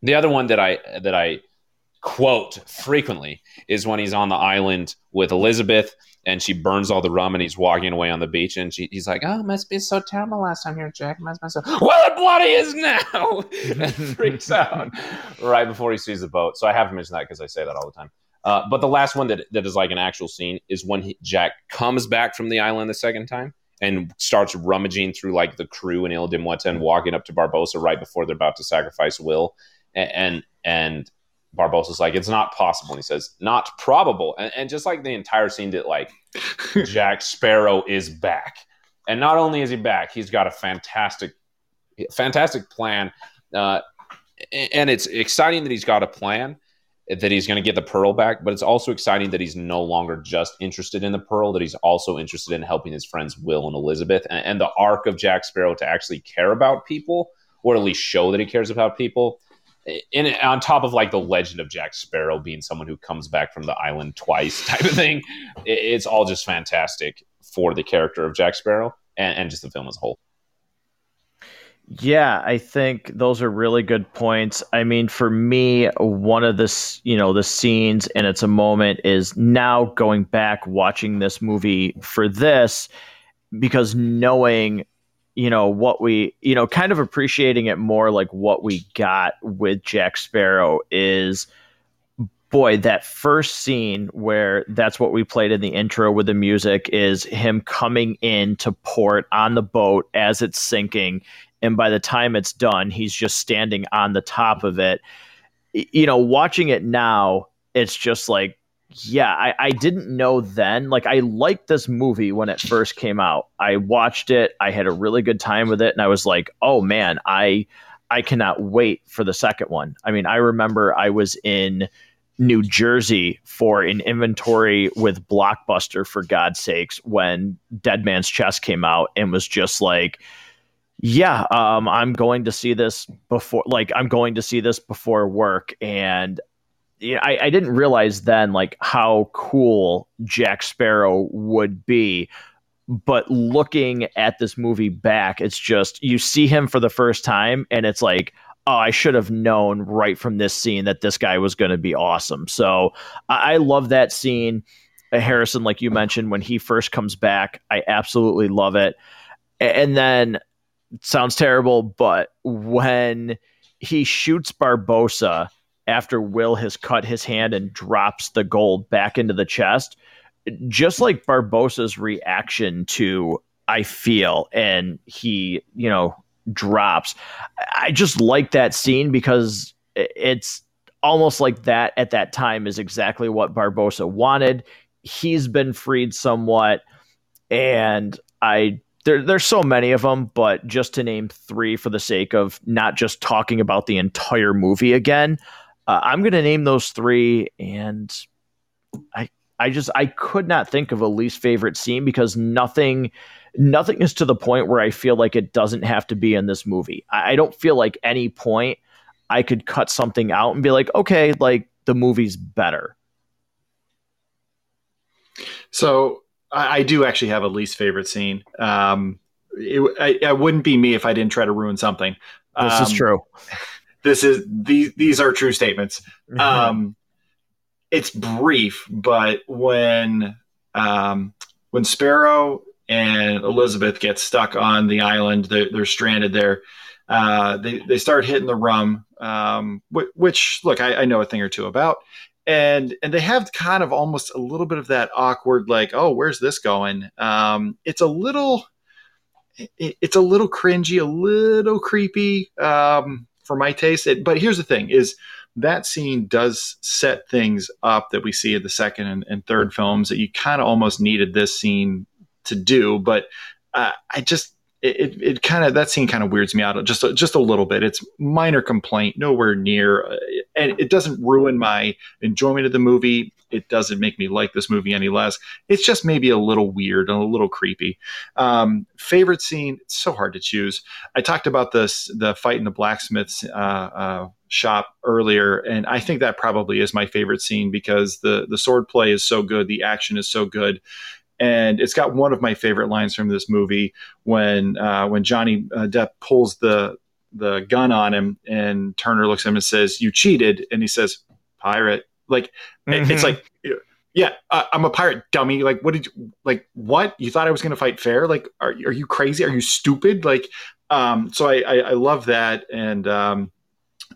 S2: The other one that I that I quote frequently is when he's on the island with Elizabeth and she burns all the rum and he's walking away on the beach and she, he's like, "Oh, must be so terrible last time here, Jack. Must be so well, it bloody is now." and freaks out right before he sees the boat. So I have to mention that because I say that all the time. Uh, but the last one that, that is like an actual scene is when he, Jack comes back from the island the second time and starts rummaging through like the crew in Isla de Muerta and walking up to Barbossa right before they're about to sacrifice Will. And and, and Barbossa's like, it's not possible. And he says, not probable. And, and just like the entire scene that like Jack Sparrow is back. And not only is he back, he's got a fantastic, fantastic plan. Uh, and it's exciting that he's got a plan that he's going to get the pearl back, but it's also exciting that he's no longer just interested in the pearl, that he's also interested in helping his friends Will and Elizabeth. And, and, the arc of Jack Sparrow to actually care about people, or at least show that he cares about people. And on top of like the legend of Jack Sparrow being someone who comes back from the island twice type of thing, it, it's all just fantastic for the character of Jack Sparrow and, and just the film as a whole.
S1: Yeah, I think those are really good points. I mean, for me, one of the you know the scenes, and it's a moment, is now going back watching this movie for this because knowing you know what we you know kind of appreciating it more like what we got with Jack Sparrow is boy that first scene where that's what we played in the intro with the music is him coming in to port on the boat as it's sinking and by the time it's done he's just standing on the top of it. You know watching it now it's just like yeah I, I didn't know then. Like i liked this movie when it first came out. I watched it. I had a really good time with it and i was like oh man i i cannot wait for the second one. I mean i remember i was in New Jersey for an inventory with Blockbuster for God's sakes when Dead Man's Chest came out and was just like yeah, um, I'm going to see this before, like, I'm going to see this before work. And yeah, I, I didn't realize then, like, how cool Jack Sparrow would be. But looking at this movie back, it's just, you see him for the first time, and it's like, oh, I should have known right from this scene that this guy was going to be awesome. So I, I love that scene. Harrison, like you mentioned, when he first comes back, I absolutely love it. And then sounds terrible, but when he shoots Barbossa after Will has cut his hand and drops the gold back into the chest, just like Barbossa's reaction to I feel and he, you know, drops. I just like that scene because it's almost like that at that time is exactly what Barbossa wanted. He's been freed somewhat and I there, there's so many of them, but just to name three for the sake of not just talking about the entire movie again, uh, I'm going to name those three. And I, I just, I could not think of a least favorite scene because nothing, nothing is to the point where I feel like it doesn't have to be in this movie. I, I don't feel like any point I could cut something out and be like, okay, like the movie's better.
S3: So I, I, do actually have a least favorite scene. Um, it, I, wouldn't be me if I didn't try to ruin something.
S1: This um, is true.
S3: This is these these are true statements. Mm-hmm. Um, it's brief, but when um, when Sparrow and Elizabeth get stuck on the island, they're, they're stranded there. Uh, they they start hitting the rum, um, which look I, I, know a thing or two about, and and they have kind of almost a little bit of that awkward like oh where's this going? Um, it's a little it, it's a little cringy a little creepy um, for my taste it, but here's the thing is that scene does set things up that we see in the second and, and third films that you kind of almost needed this scene to do but uh, i just it, it kind of that scene kind of weirds me out just a, just a little bit. It's minor complaint, nowhere near, uh, and it doesn't ruin my enjoyment of the movie. It doesn't make me like this movie any less. It's just maybe a little weird and a little creepy. Um, favorite scene? It's so hard to choose. I talked about this the fight in the blacksmith's uh, uh, shop earlier, and I think that probably is my favorite scene because the the sword play is so good, the action is so good and it's got one of my favorite lines from this movie when uh, when Johnny uh, Depp pulls the the gun on him, and Turner looks at him and says, "You cheated," and he says, "Pirate." Like mm-hmm. it's like. Yeah, uh, I'm a pirate, dummy. Like, what did you like? What you thought I was going to fight fair? Like, are are you crazy? Are you stupid? Like, um, so I, I, I love that, and um,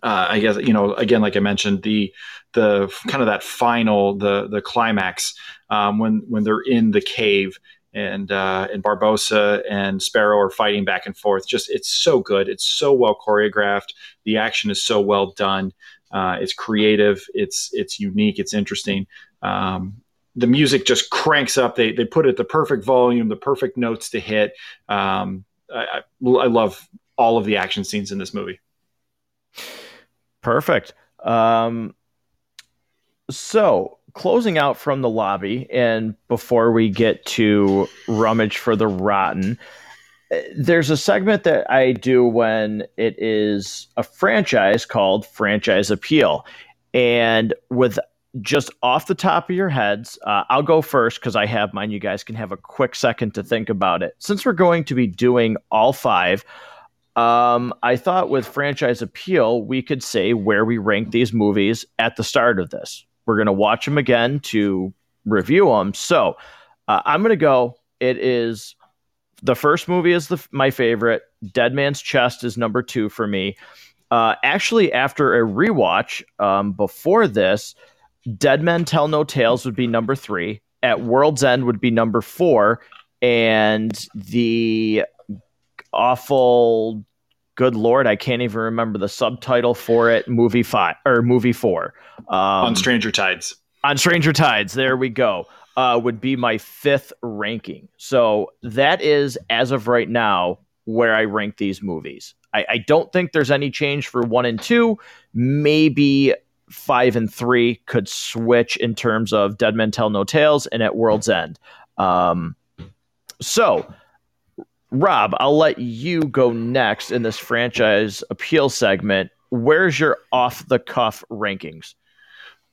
S3: uh, I guess you know again, like I mentioned, the the kind of that final the the climax um, when when they're in the cave and uh, and Barbossa and Sparrow are fighting back and forth. Just it's so good. It's so well choreographed. The action is so well done. Uh, it's creative. It's it's unique. It's interesting. Um, the music just cranks up. They they put it the perfect volume, the perfect notes to hit. Um, I, I, I love all of the action scenes in this movie.
S1: Perfect. Um, so, closing out from the lobby, and before we get to rummage for the rotten, there's a segment that I do when it is a franchise called Franchise Appeal. And with just off the top of your heads, uh, I'll go first because I have mine. You guys can have a quick second to think about it. Since we're going to be doing all five, Um, I thought with franchise appeal, we could say where we rank these movies at the start of this. We're going to watch them again to review them. So uh, I'm going to go. It is the first movie is the my favorite. Dead Man's Chest is number two for me. Uh, actually, after a rewatch um, before this, Dead Men Tell No Tales would be number three. At World's End would be number four, and the awful good lord i can't even remember the subtitle for it movie five or movie four.
S3: Um, on stranger tides.
S1: On stranger tides there we go. Uh, would be my fifth ranking. So that is as of right now where i rank these movies. I, I don't think there's any change for one and two. Maybe five and three could switch in terms of dead men tell no tales and at world's end. Um, so Rob, I'll let you go next in this franchise appeal segment. Where's your off the cuff rankings?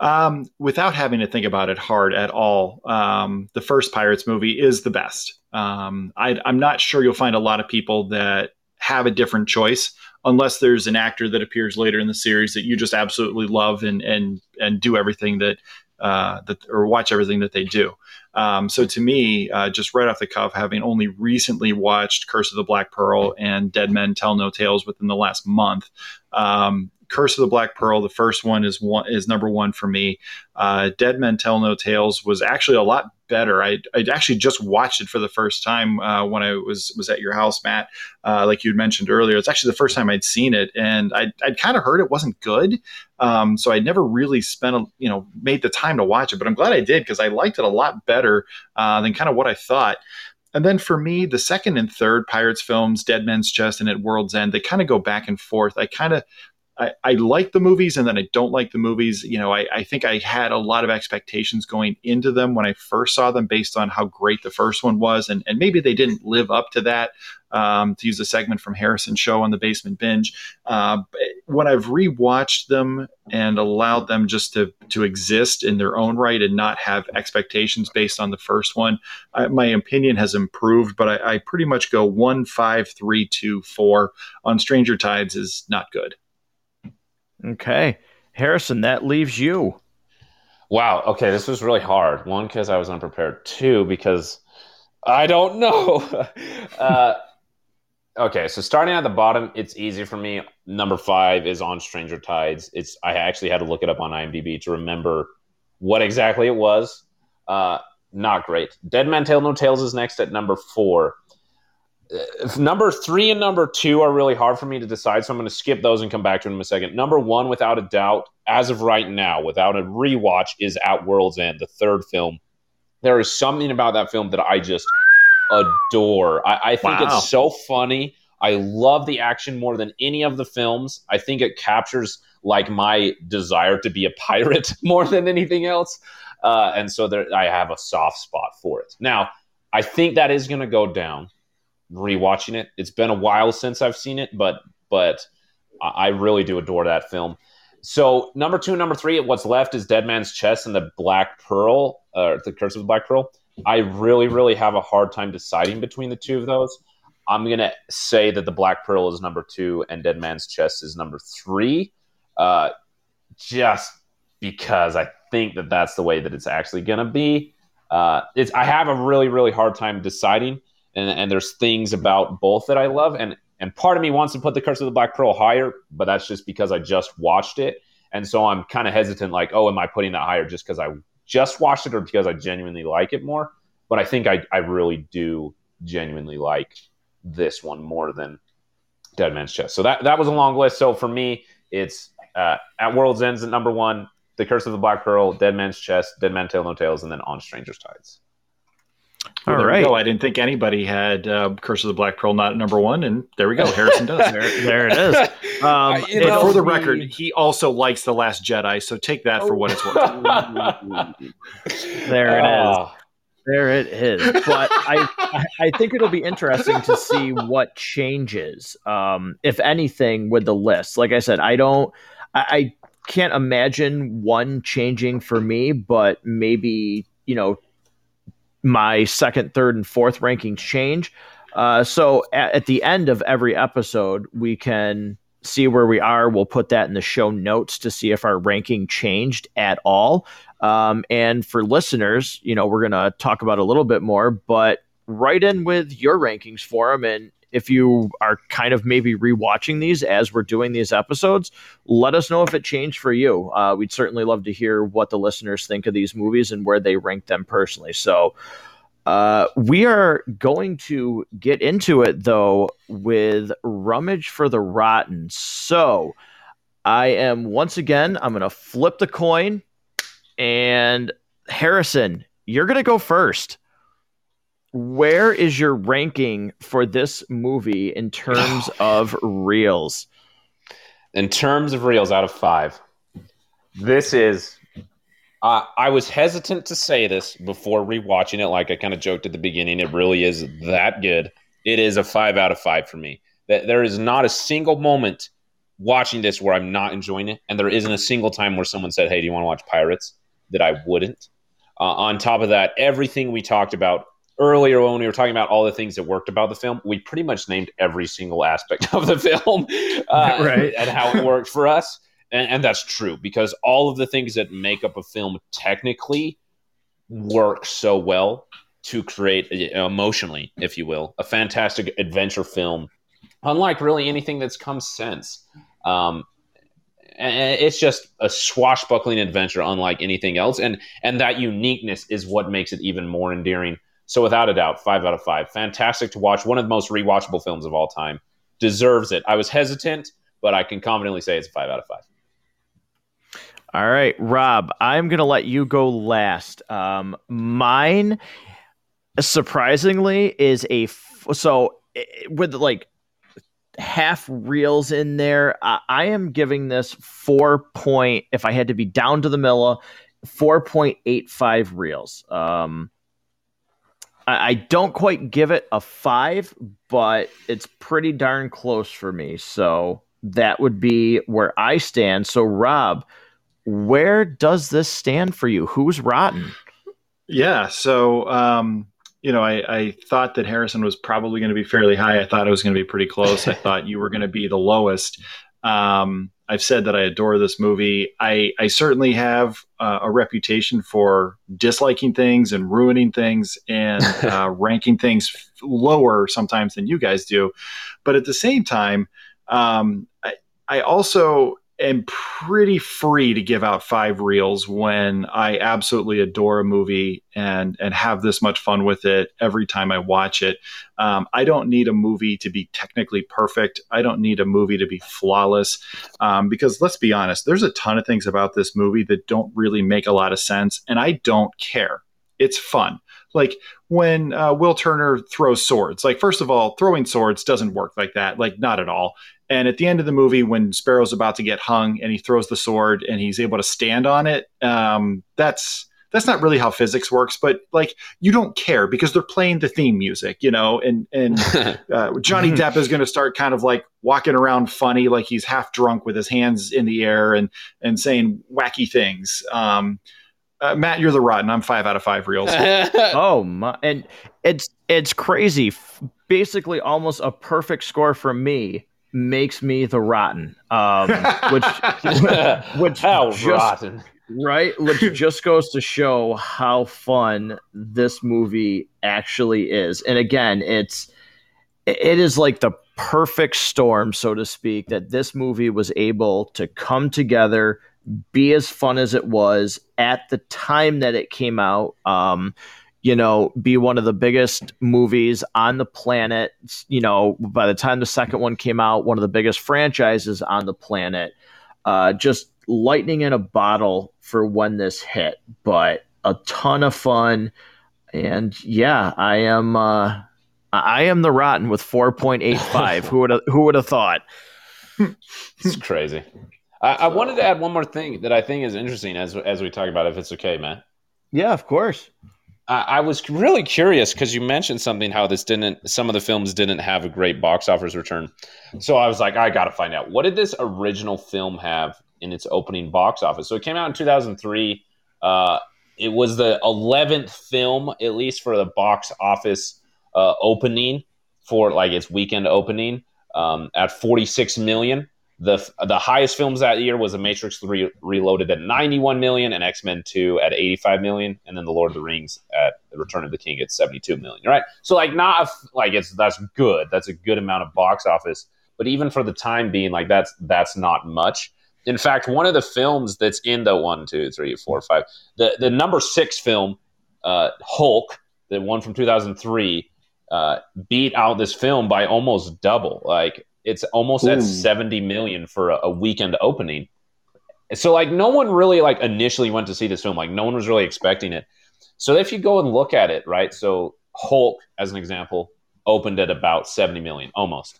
S3: Um, without having to think about it hard at all, um, the first Pirates movie is the best. Um, I, I'm not sure you'll find a lot of people that have a different choice unless there's an actor that appears later in the series that you just absolutely love and and and do everything that uh, that or watch everything that they do. Um, so to me, uh, just right off the cuff, having only recently watched Curse of the Black Pearl and Dead Men Tell No Tales within the last month, um, Curse of the Black Pearl, the first one is one is number one for me. Uh, Dead Men Tell No Tales was actually a lot better. I I actually just watched it for the first time uh, when I was was at your house, Matt. Uh, like you had mentioned earlier, it's actually the first time I'd seen it, and I I'd kind of heard it wasn't good. Um, so I never really spent a, you know made the time to watch it, but I'm glad I did because I liked it a lot better uh, than kind of what I thought. And then for me, the second and third Pirates films, Dead Men's Chest and At World's End, they kind of go back and forth. I kind of I, I, like the movies and then I don't like the movies. You know, I, I, think I had a lot of expectations going into them when I first saw them based on how great the first one was. And, and maybe they didn't live up to that, um, to use a segment from Harrison's show on the basement binge. Uh, when I've rewatched them and allowed them just to, to exist in their own right and not have expectations based on the first one, I, my opinion has improved, but I, I pretty much go one, five, three, two, four on Stranger Tides is not good.
S1: Okay. Harrison, that leaves you.
S2: Wow. Okay. This was really hard. One, because I was unprepared. Two, because I don't know. uh, okay. So starting at the bottom, it's easy for me. Number five is on Stranger Tides. It's I actually had to look it up on IMDb to remember what exactly it was. Uh, not great. Dead Man Tell No Tales is next at number four number three and number two are really hard for me to decide, so I'm going to skip those and come back to them in a second. Number one, without a doubt, as of right now, without a rewatch, is At World's End, the third film. There is something about that film that I just adore. I, I think wow. it's so funny. I love the action more than any of the films. I think it captures like my desire to be a pirate more than anything else. Uh, and so there, I have a soft spot for it. Now, I think that is going to go down rewatching it. It's been a while since I've seen it, but but I really do adore that film. So number two, number three, what's left is Dead Man's Chest and the Black Pearl, or uh, the Curse of the Black Pearl. I really, really have a hard time deciding between the two of those. I'm gonna say that the Black Pearl is number two and Dead Man's Chest is number three, uh, just because I think that that's the way that it's actually gonna be. Uh, it's I have a really, really hard time deciding and, and there's things about both that I love, and and part of me wants to put the Curse of the Black Pearl higher, but that's just because I just watched it, and so I'm kind of hesitant. Like, oh, am I putting that higher just because I just watched it, or because I genuinely like it more? But I think I I really do genuinely like this one more than Dead Man's Chest. So that that was a long list. So for me, it's uh, at World's Ends at number one, The Curse of the Black Pearl, Dead Man's Chest, Dead Man Tell No Tales, and then On Stranger's Tides.
S3: All well, right. I didn't think anybody had uh, Curse of the Black Pearl not number one, and there we go. Harrison does.
S1: there, there, it is.
S3: Um, but know, for the record, he also likes the Last Jedi, so take that for what it's worth.
S1: there it is. Ah. There it is. But I, I think it'll be interesting to see what changes, um, if anything, with the list. Like I said, I don't, I, I can't imagine one changing for me, but maybe you know my second, third, and fourth rankings change. Uh, so at, at the end of every episode, we can see where we are. We'll put that in the show notes to see if our ranking changed at all. Um, and for listeners, you know, we're going to talk about a little bit more, but write in with your rankings for them. And if you are kind of maybe rewatching these as we're doing these episodes, let us know if it changed for you. Uh, we'd certainly love to hear what the listeners think of these movies and where they rank them personally. So, uh, we are going to get into it though with Rummage for the Rotten. So I am once again, I'm going to flip the coin. And Harrison, you're going to go first. Where is your ranking for this movie in terms of reels?
S2: In terms of reels out of five, this is uh, I was hesitant to say this before rewatching it. Like I kind of joked at the beginning, it really is that good. It is a five out of five for me. That there is not a single moment watching this where I'm not enjoying it, and there isn't a single time where someone said, "Hey, do you want to watch Pirates?" That I wouldn't. Uh, on top of that, everything we talked about earlier when we were talking about all the things that worked about the film, we pretty much named every single aspect of the film uh, right. and how it worked for us and, and that's true because all of the things that make up a film technically work so well to create emotionally, if you will, a fantastic adventure film, unlike really anything that's come since. Um, and it's just a swashbuckling adventure, unlike anything else, and and that uniqueness is what makes it even more endearing. So, without a doubt, five out of five, fantastic to watch. One of the most rewatchable films of all time, deserves it. I was hesitant, but I can confidently say it's a five out of five.
S1: All right, Rob, I'm going to let you go last. Um, mine, surprisingly, is a f- so eh, with like half reels in there. I, I am giving this four point. If I had to be down to the middle, four point eight five reels. Um, I, I don't quite give it a five, but it's pretty darn close for me. So that would be where I stand. So, Rob where does this stand for you? Who's rotten?
S3: Yeah, so um, you know, I, I, thought that Harrison was probably going to be fairly high. I thought it was going to be pretty close. I thought you were going to be the lowest. Um, I've said that I adore this movie. I, I certainly have uh, a reputation for disliking things and ruining things and uh, ranking things lower sometimes than you guys do. But at the same time, um, I, I also am pretty free to give out five reels when I absolutely adore a movie and and have this much fun with it every time I watch it. Um, I don't need a movie to be technically perfect. I don't need a movie to be flawless um, because let's be honest, there's a ton of things about this movie that don't really make a lot of sense, and I don't care. It's fun like when uh, Will Turner throws swords. Like, first of all, throwing swords doesn't work like that. Like, not at all. And at the end of the movie, when Sparrow's about to get hung and he throws the sword and he's able to stand on it, um, that's that's not really how physics works. But like, you don't care because they're playing the theme music, you know. And and uh, Johnny Depp is going to start kind of like walking around funny, like he's half drunk with his hands in the air and and saying wacky things. Um, uh, Matt, you're the rotten. I'm five out of five reels.
S1: oh my! And it's it's crazy. Basically, almost a perfect score for me makes me the rotten, um, which
S2: which how just, rotten,
S1: right? Which just goes to show how fun this movie actually is. And again, it's it is like the perfect storm, so to speak, that this movie was able to come together, be as fun as it was at the time that it came out. Um, you know, be one of the biggest movies on the planet. You know, by the time the second one came out, one of the biggest franchises on the planet. Uh, just lightning in a bottle for when this hit, but a ton of fun. And yeah, I am uh, I am the rotten with four point eight five. who would who would have thought?
S2: it's crazy. I, I, wanted to add one more thing that I think is interesting as as we talk about, it, if it's okay, man.
S1: Yeah, of course.
S2: I was really curious because you mentioned something how this didn't, some of the films didn't have a great box office return. So I was like, I got to find out what did this original film have in its opening box office. So it came out in 2003. Uh, it was the 11th film, at least for the box office uh, opening for like its weekend opening um, at 46 million. The the highest films that year was The Matrix 3 Reloaded at 91 million and X-Men 2 at 85 million and then The Lord of the Rings at The Return of the King at 72 million, right? So like not a, like it's that's good. That's a good amount of box office, but even for the time being like that's that's not much. In fact, one of the films that's in the one, two, three, four, five, the the number 6 film uh, Hulk, the one from 2003 uh, beat out this film by almost double. Like it's almost Ooh. at 70 million for a, a, weekend opening. So like no one really like initially went to see this film. Like no one was really expecting it. So if you go and look at it, right? So Hulk, as an example, opened at about 70 million, almost.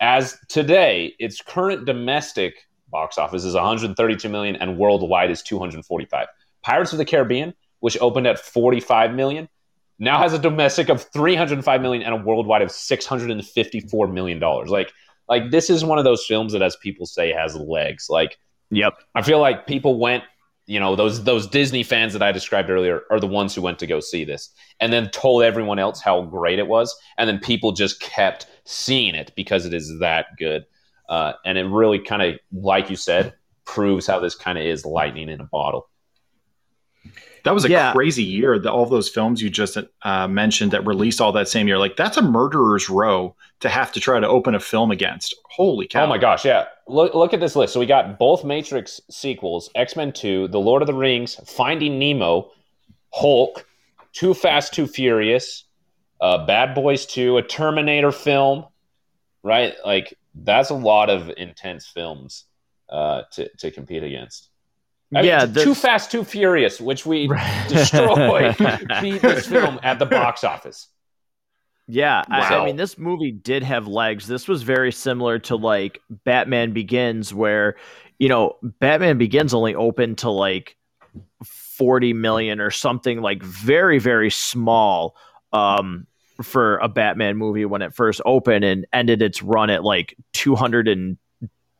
S2: As today, its current domestic box office is 132 million and worldwide is 245. Pirates of the Caribbean, which opened at 45 million, now has a domestic of 305 million and a worldwide of 654 million dollars. Like like this is one of those films that as people say has legs. Like
S1: yep.
S2: I feel like people went, you know, those those Disney fans that I described earlier are the ones who went to go see this and then told everyone else how great it was and then people just kept seeing it because it is that good. Uh, and it really kind of like you said proves how this kind of is lightning in a bottle.
S3: That was a yeah. crazy year. The, all those films you just uh, mentioned that released all that same year, like that's a murderer's row to have to try to open a film against. Holy cow!
S2: Oh my gosh, yeah. Look, look at this list. So we got both Matrix sequels, X Men Two, The Lord of the Rings, Finding Nemo, Hulk, Too Fast, Too Furious, uh, Bad Boys Two, a Terminator film. Right, like that's a lot of intense films uh, to to compete against. I yeah, mean, Too Fast, Too Furious, which we destroyed, beat this film at the box office.
S1: Yeah, wow. I, I, mean, this movie did have legs. This was very similar to like Batman Begins, where you know Batman Begins only opened to like forty million or something, like very very small um, for a Batman movie when it first opened, and ended its run at like two hundred and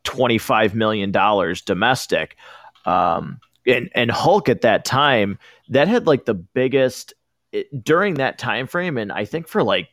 S1: twenty five million dollars domestic. Um, and and Hulk at that time that had like the biggest it, during that time frame, and I think for like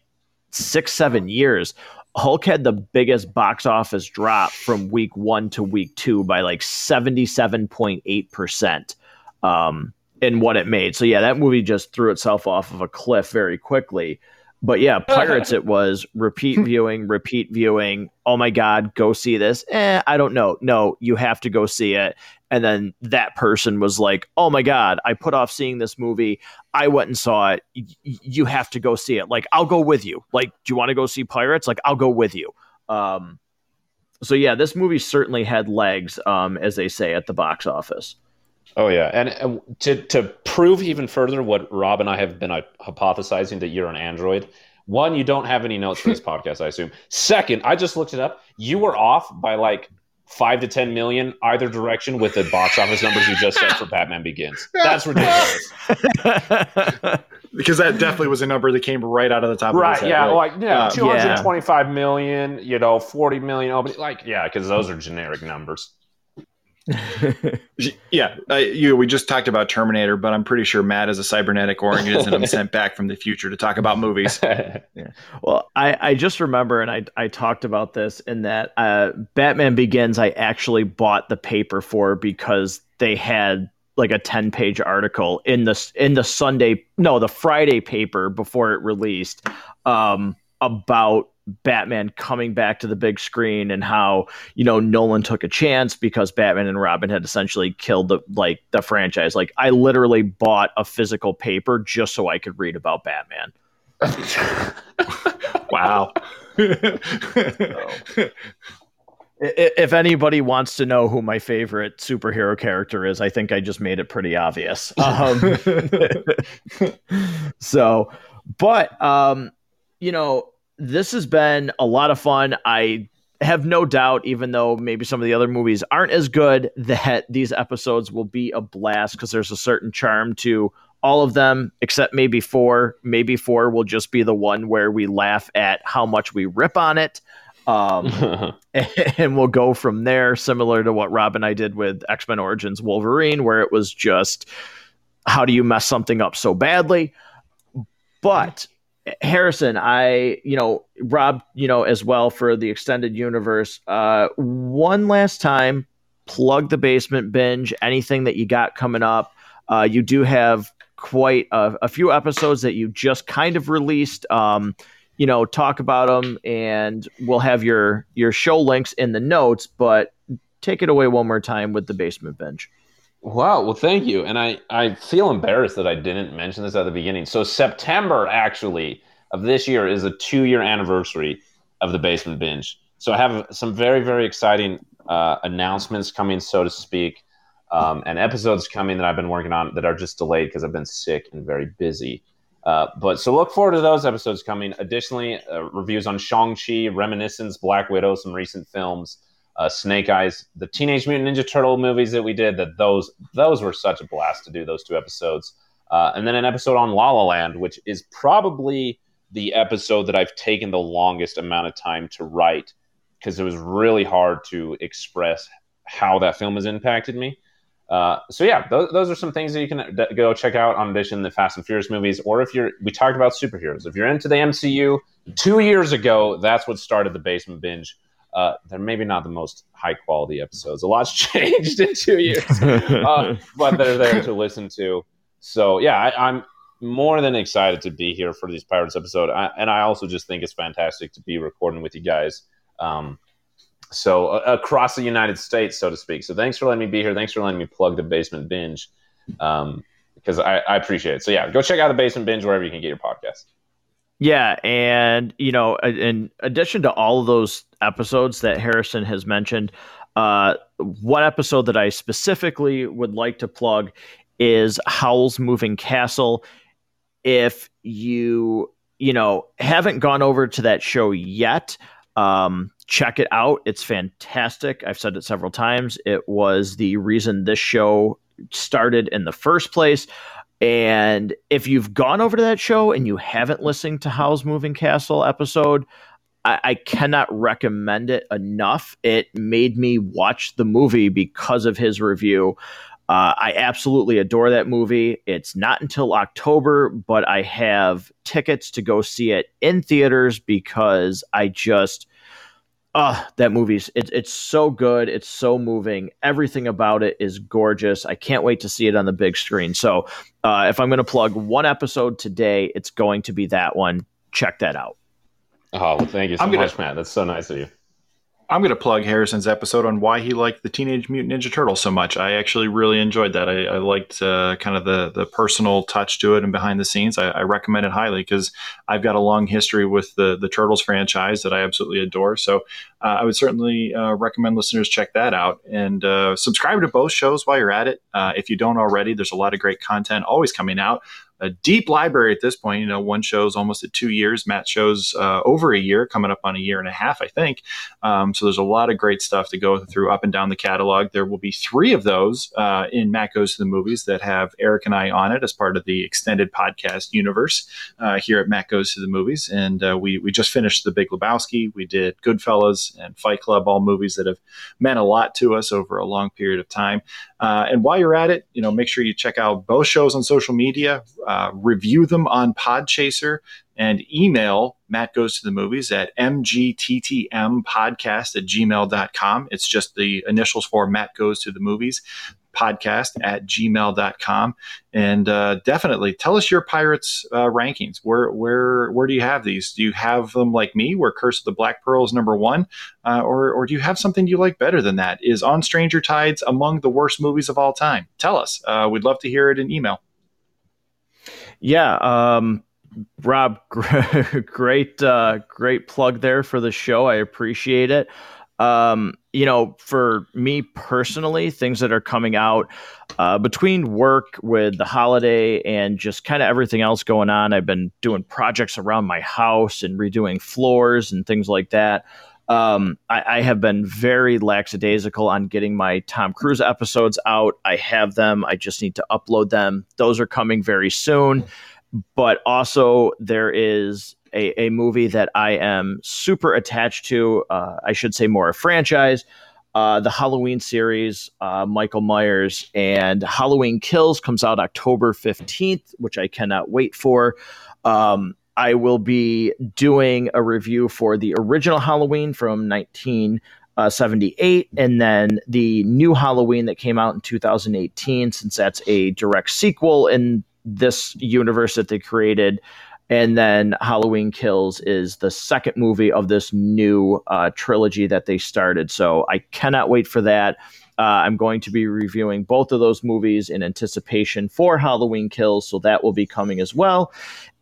S1: six seven years, Hulk had the biggest box office drop from week one to week two by like seventy seven point eight percent. Um, in what it made. So yeah, that movie just threw itself off of a cliff very quickly. But yeah, Pirates, it was repeat viewing, repeat viewing. Oh my God, go see this. Eh, I don't know. No, you have to go see it. And then that person was like, oh my God, I put off seeing this movie. I went and saw it. Y- you have to go see it. Like, I'll go with you. Like, do you want to go see Pirates? Like, I'll go with you. Um, so yeah, this movie certainly had legs, um, as they say at the box office.
S2: Oh yeah, and, and to to prove even further what Rob and I have been uh, hypothesizing that you're an android. One, you don't have any notes for this podcast, I assume. Second, I just looked it up. You were off by like five to ten million either direction with the box office numbers you just said for Batman Begins. That's ridiculous.
S3: because that definitely was a number that came right out of the top.
S2: Right?
S3: Of
S2: yeah, head, right? like yeah, um, two hundred twenty-five yeah. million. You know, forty million. Oh, like yeah, because those are generic numbers.
S3: Yeah, uh, you. We just talked about Terminator, but I'm pretty sure Matt is a cybernetic organism I'm sent back from the future to talk about movies.
S1: yeah. Well, I, I just remember, and I I talked about this in that uh, Batman Begins. I actually bought the paper for because they had like a 10 page article in the in the Sunday no the Friday paper before it released um, about Batman coming back to the big screen and how you know Nolan took a chance because Batman and Robin had essentially killed the like the franchise. Like I literally bought a physical paper just so I could read about Batman.
S3: wow.
S1: if anybody wants to know who my favorite superhero character is, I think I just made it pretty obvious. Um, so, but um, you know, this has been a lot of fun. I have no doubt, even though maybe some of the other movies aren't as good, that these episodes will be a blast because there's a certain charm to all of them, except maybe four. Maybe four will just be the one where we laugh at how much we rip on it. Um, and we'll go from there, similar to what Rob and I did with X Men Origins Wolverine, where it was just how do you mess something up so badly? But Harrison, I, you know, Rob, you know, as well for the extended universe. Uh, one last time, plug the basement binge. Anything that you got coming up. Uh, you do have quite a, a, few episodes that you just kind of released. Um, you know, talk about them, and we'll have your your show links in the notes. But take it away one more time with the basement binge.
S2: Wow. Well, thank you. And I, I feel embarrassed that I didn't mention this at the beginning. So, September actually of this year is a two year anniversary of the Basement Binge. So, I have some very, very exciting uh, announcements coming, so to speak, um, and episodes coming that I've been working on that are just delayed because I've been sick and very busy. Uh, but so look forward to those episodes coming. Additionally, uh, reviews on Shang-Chi, Reminiscence, Black Widow, some recent films uh, Snake Eyes, the Teenage Mutant Ninja Turtle movies that we did. That those those were such a blast to do those two episodes, uh, and then an episode on La La Land, which is probably the episode that I've taken the longest amount of time to write because it was really hard to express how that film has impacted me. Uh, so yeah, those, those, are some things that you can d- go check out on addition the Fast and Furious movies, or if you're we talked about superheroes. If you're into the MCU, two years ago, that's what started the Basement Binge. Uh, they're maybe not the most high quality episodes. A lot's changed in two years, uh, but they're there to listen to. So yeah, I, am more than excited to be here for these Pirates episode, I, and I also just think it's fantastic to be recording with you guys. Um, so uh, across the United States, so to speak. So thanks for letting me be here. Thanks for letting me plug the Basement Binge, um, because I, I appreciate it. So yeah, go check out the Basement Binge wherever you can get your podcast.
S1: Yeah, and you know, in addition to all of those episodes that Harrison has mentioned, uh, one episode that I specifically would like to plug is Howl's Moving Castle. If you you know haven't gone over to that show yet, um, check it out. It's fantastic. I've said it several times. It was the reason this show started in the first place. And if you've gone over to that show and you haven't listened to Howl's Moving Castle episode, I, I, cannot recommend it enough. It made me watch the movie because of his review. Uh, I absolutely adore that movie. It's not until October, but I have tickets to go see it in theaters because I just oh, that movie's it's it's so good. It's so moving. Everything about it is gorgeous. I can't wait to see it on the big screen. So, uh, if I'm going to plug one episode today, it's going to be that one. Check that out.
S2: Oh, well, thank you so I'm much, gonna, Matt. That's so nice of you.
S3: I'm going to plug Harrison's episode on why he liked the Teenage Mutant Ninja Turtles so much. I actually really enjoyed that. I, I liked uh, kind of the the personal touch to it and behind the scenes. I, I recommend it highly because I've got a long history with the the Turtles franchise that I absolutely adore. So uh, I would certainly uh, recommend listeners check that out and uh, subscribe to both shows while you're at it. Uh, if you don't already, there's a lot of great content always coming out a deep library at this point. You know, one show's almost at two years. Matt shows uh, over a year, coming up on a year and a half, I think. Um, so there's a lot of great stuff to go through up and down the catalog. There will be three of those uh, in Matt Goes to the Movies that have Eric and I on it as part of the extended podcast universe uh, here at Matt Goes to the Movies. And uh, we we just finished The Big Lebowski. We did Goodfellas and Fight Club, all movies that have meant a lot to us over a long period of time. Uh, and while you're at it, you know, make sure you check out both shows on social media, uh, review them on Podchaser, and email Matt Goes to the Movies at mgttmpodcast at gmail.com. It's just the initials for Matt Goes to the Movies podcast at gmail.com and uh, definitely tell us your pirates uh, rankings. Where where where do you have these? Do you have them like me where curse of the black pearl is number one uh, or, or do you have something you like better than that? Is on stranger tides among the worst movies of all time? Tell us. Uh, we'd love to hear it in email
S1: yeah um, rob great uh, great plug there for the show i appreciate it um, you know, for me personally, things that are coming out uh, between work with the holiday and just kind of everything else going on, I've been doing projects around my house and redoing floors and things like that. Um, I, I, have been very lackadaisical on getting my Tom Cruise episodes out. I have them. I just need to upload them. Those are coming very soon. But also, there is a, a movie that I am super attached to. Uh, I should say more a franchise. Uh, the Halloween series, uh, Michael Myers, and Halloween Kills comes out October 15th, which I cannot wait for. Um, I will be doing a review for the original Halloween from 1978 and then the new Halloween that came out in 2018, since that's a direct sequel in this universe that they created. And then Halloween Kills is the second movie of this new uh, trilogy that they started. So I cannot wait for that. Uh, I'm going to be reviewing both of those movies in anticipation for Halloween Kills, so that will be coming as well.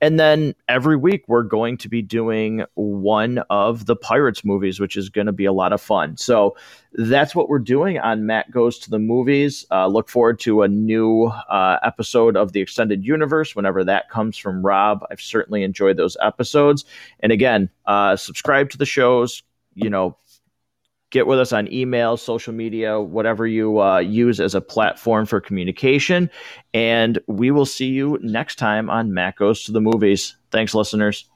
S1: And then every week we're going to be doing one of the Pirates movies, which is going to be a lot of fun. So that's what we're doing on Matt Goes to the Movies. Uh, look forward to a new uh, episode of the Extended Universe whenever that comes from Rob. I've certainly enjoyed those episodes. And again, uh, subscribe to the shows. You know, get with us on email, social media, whatever you uh, use as a platform for communication. And we will see you next time on Matt Goes to the Movies. Thanks, listeners.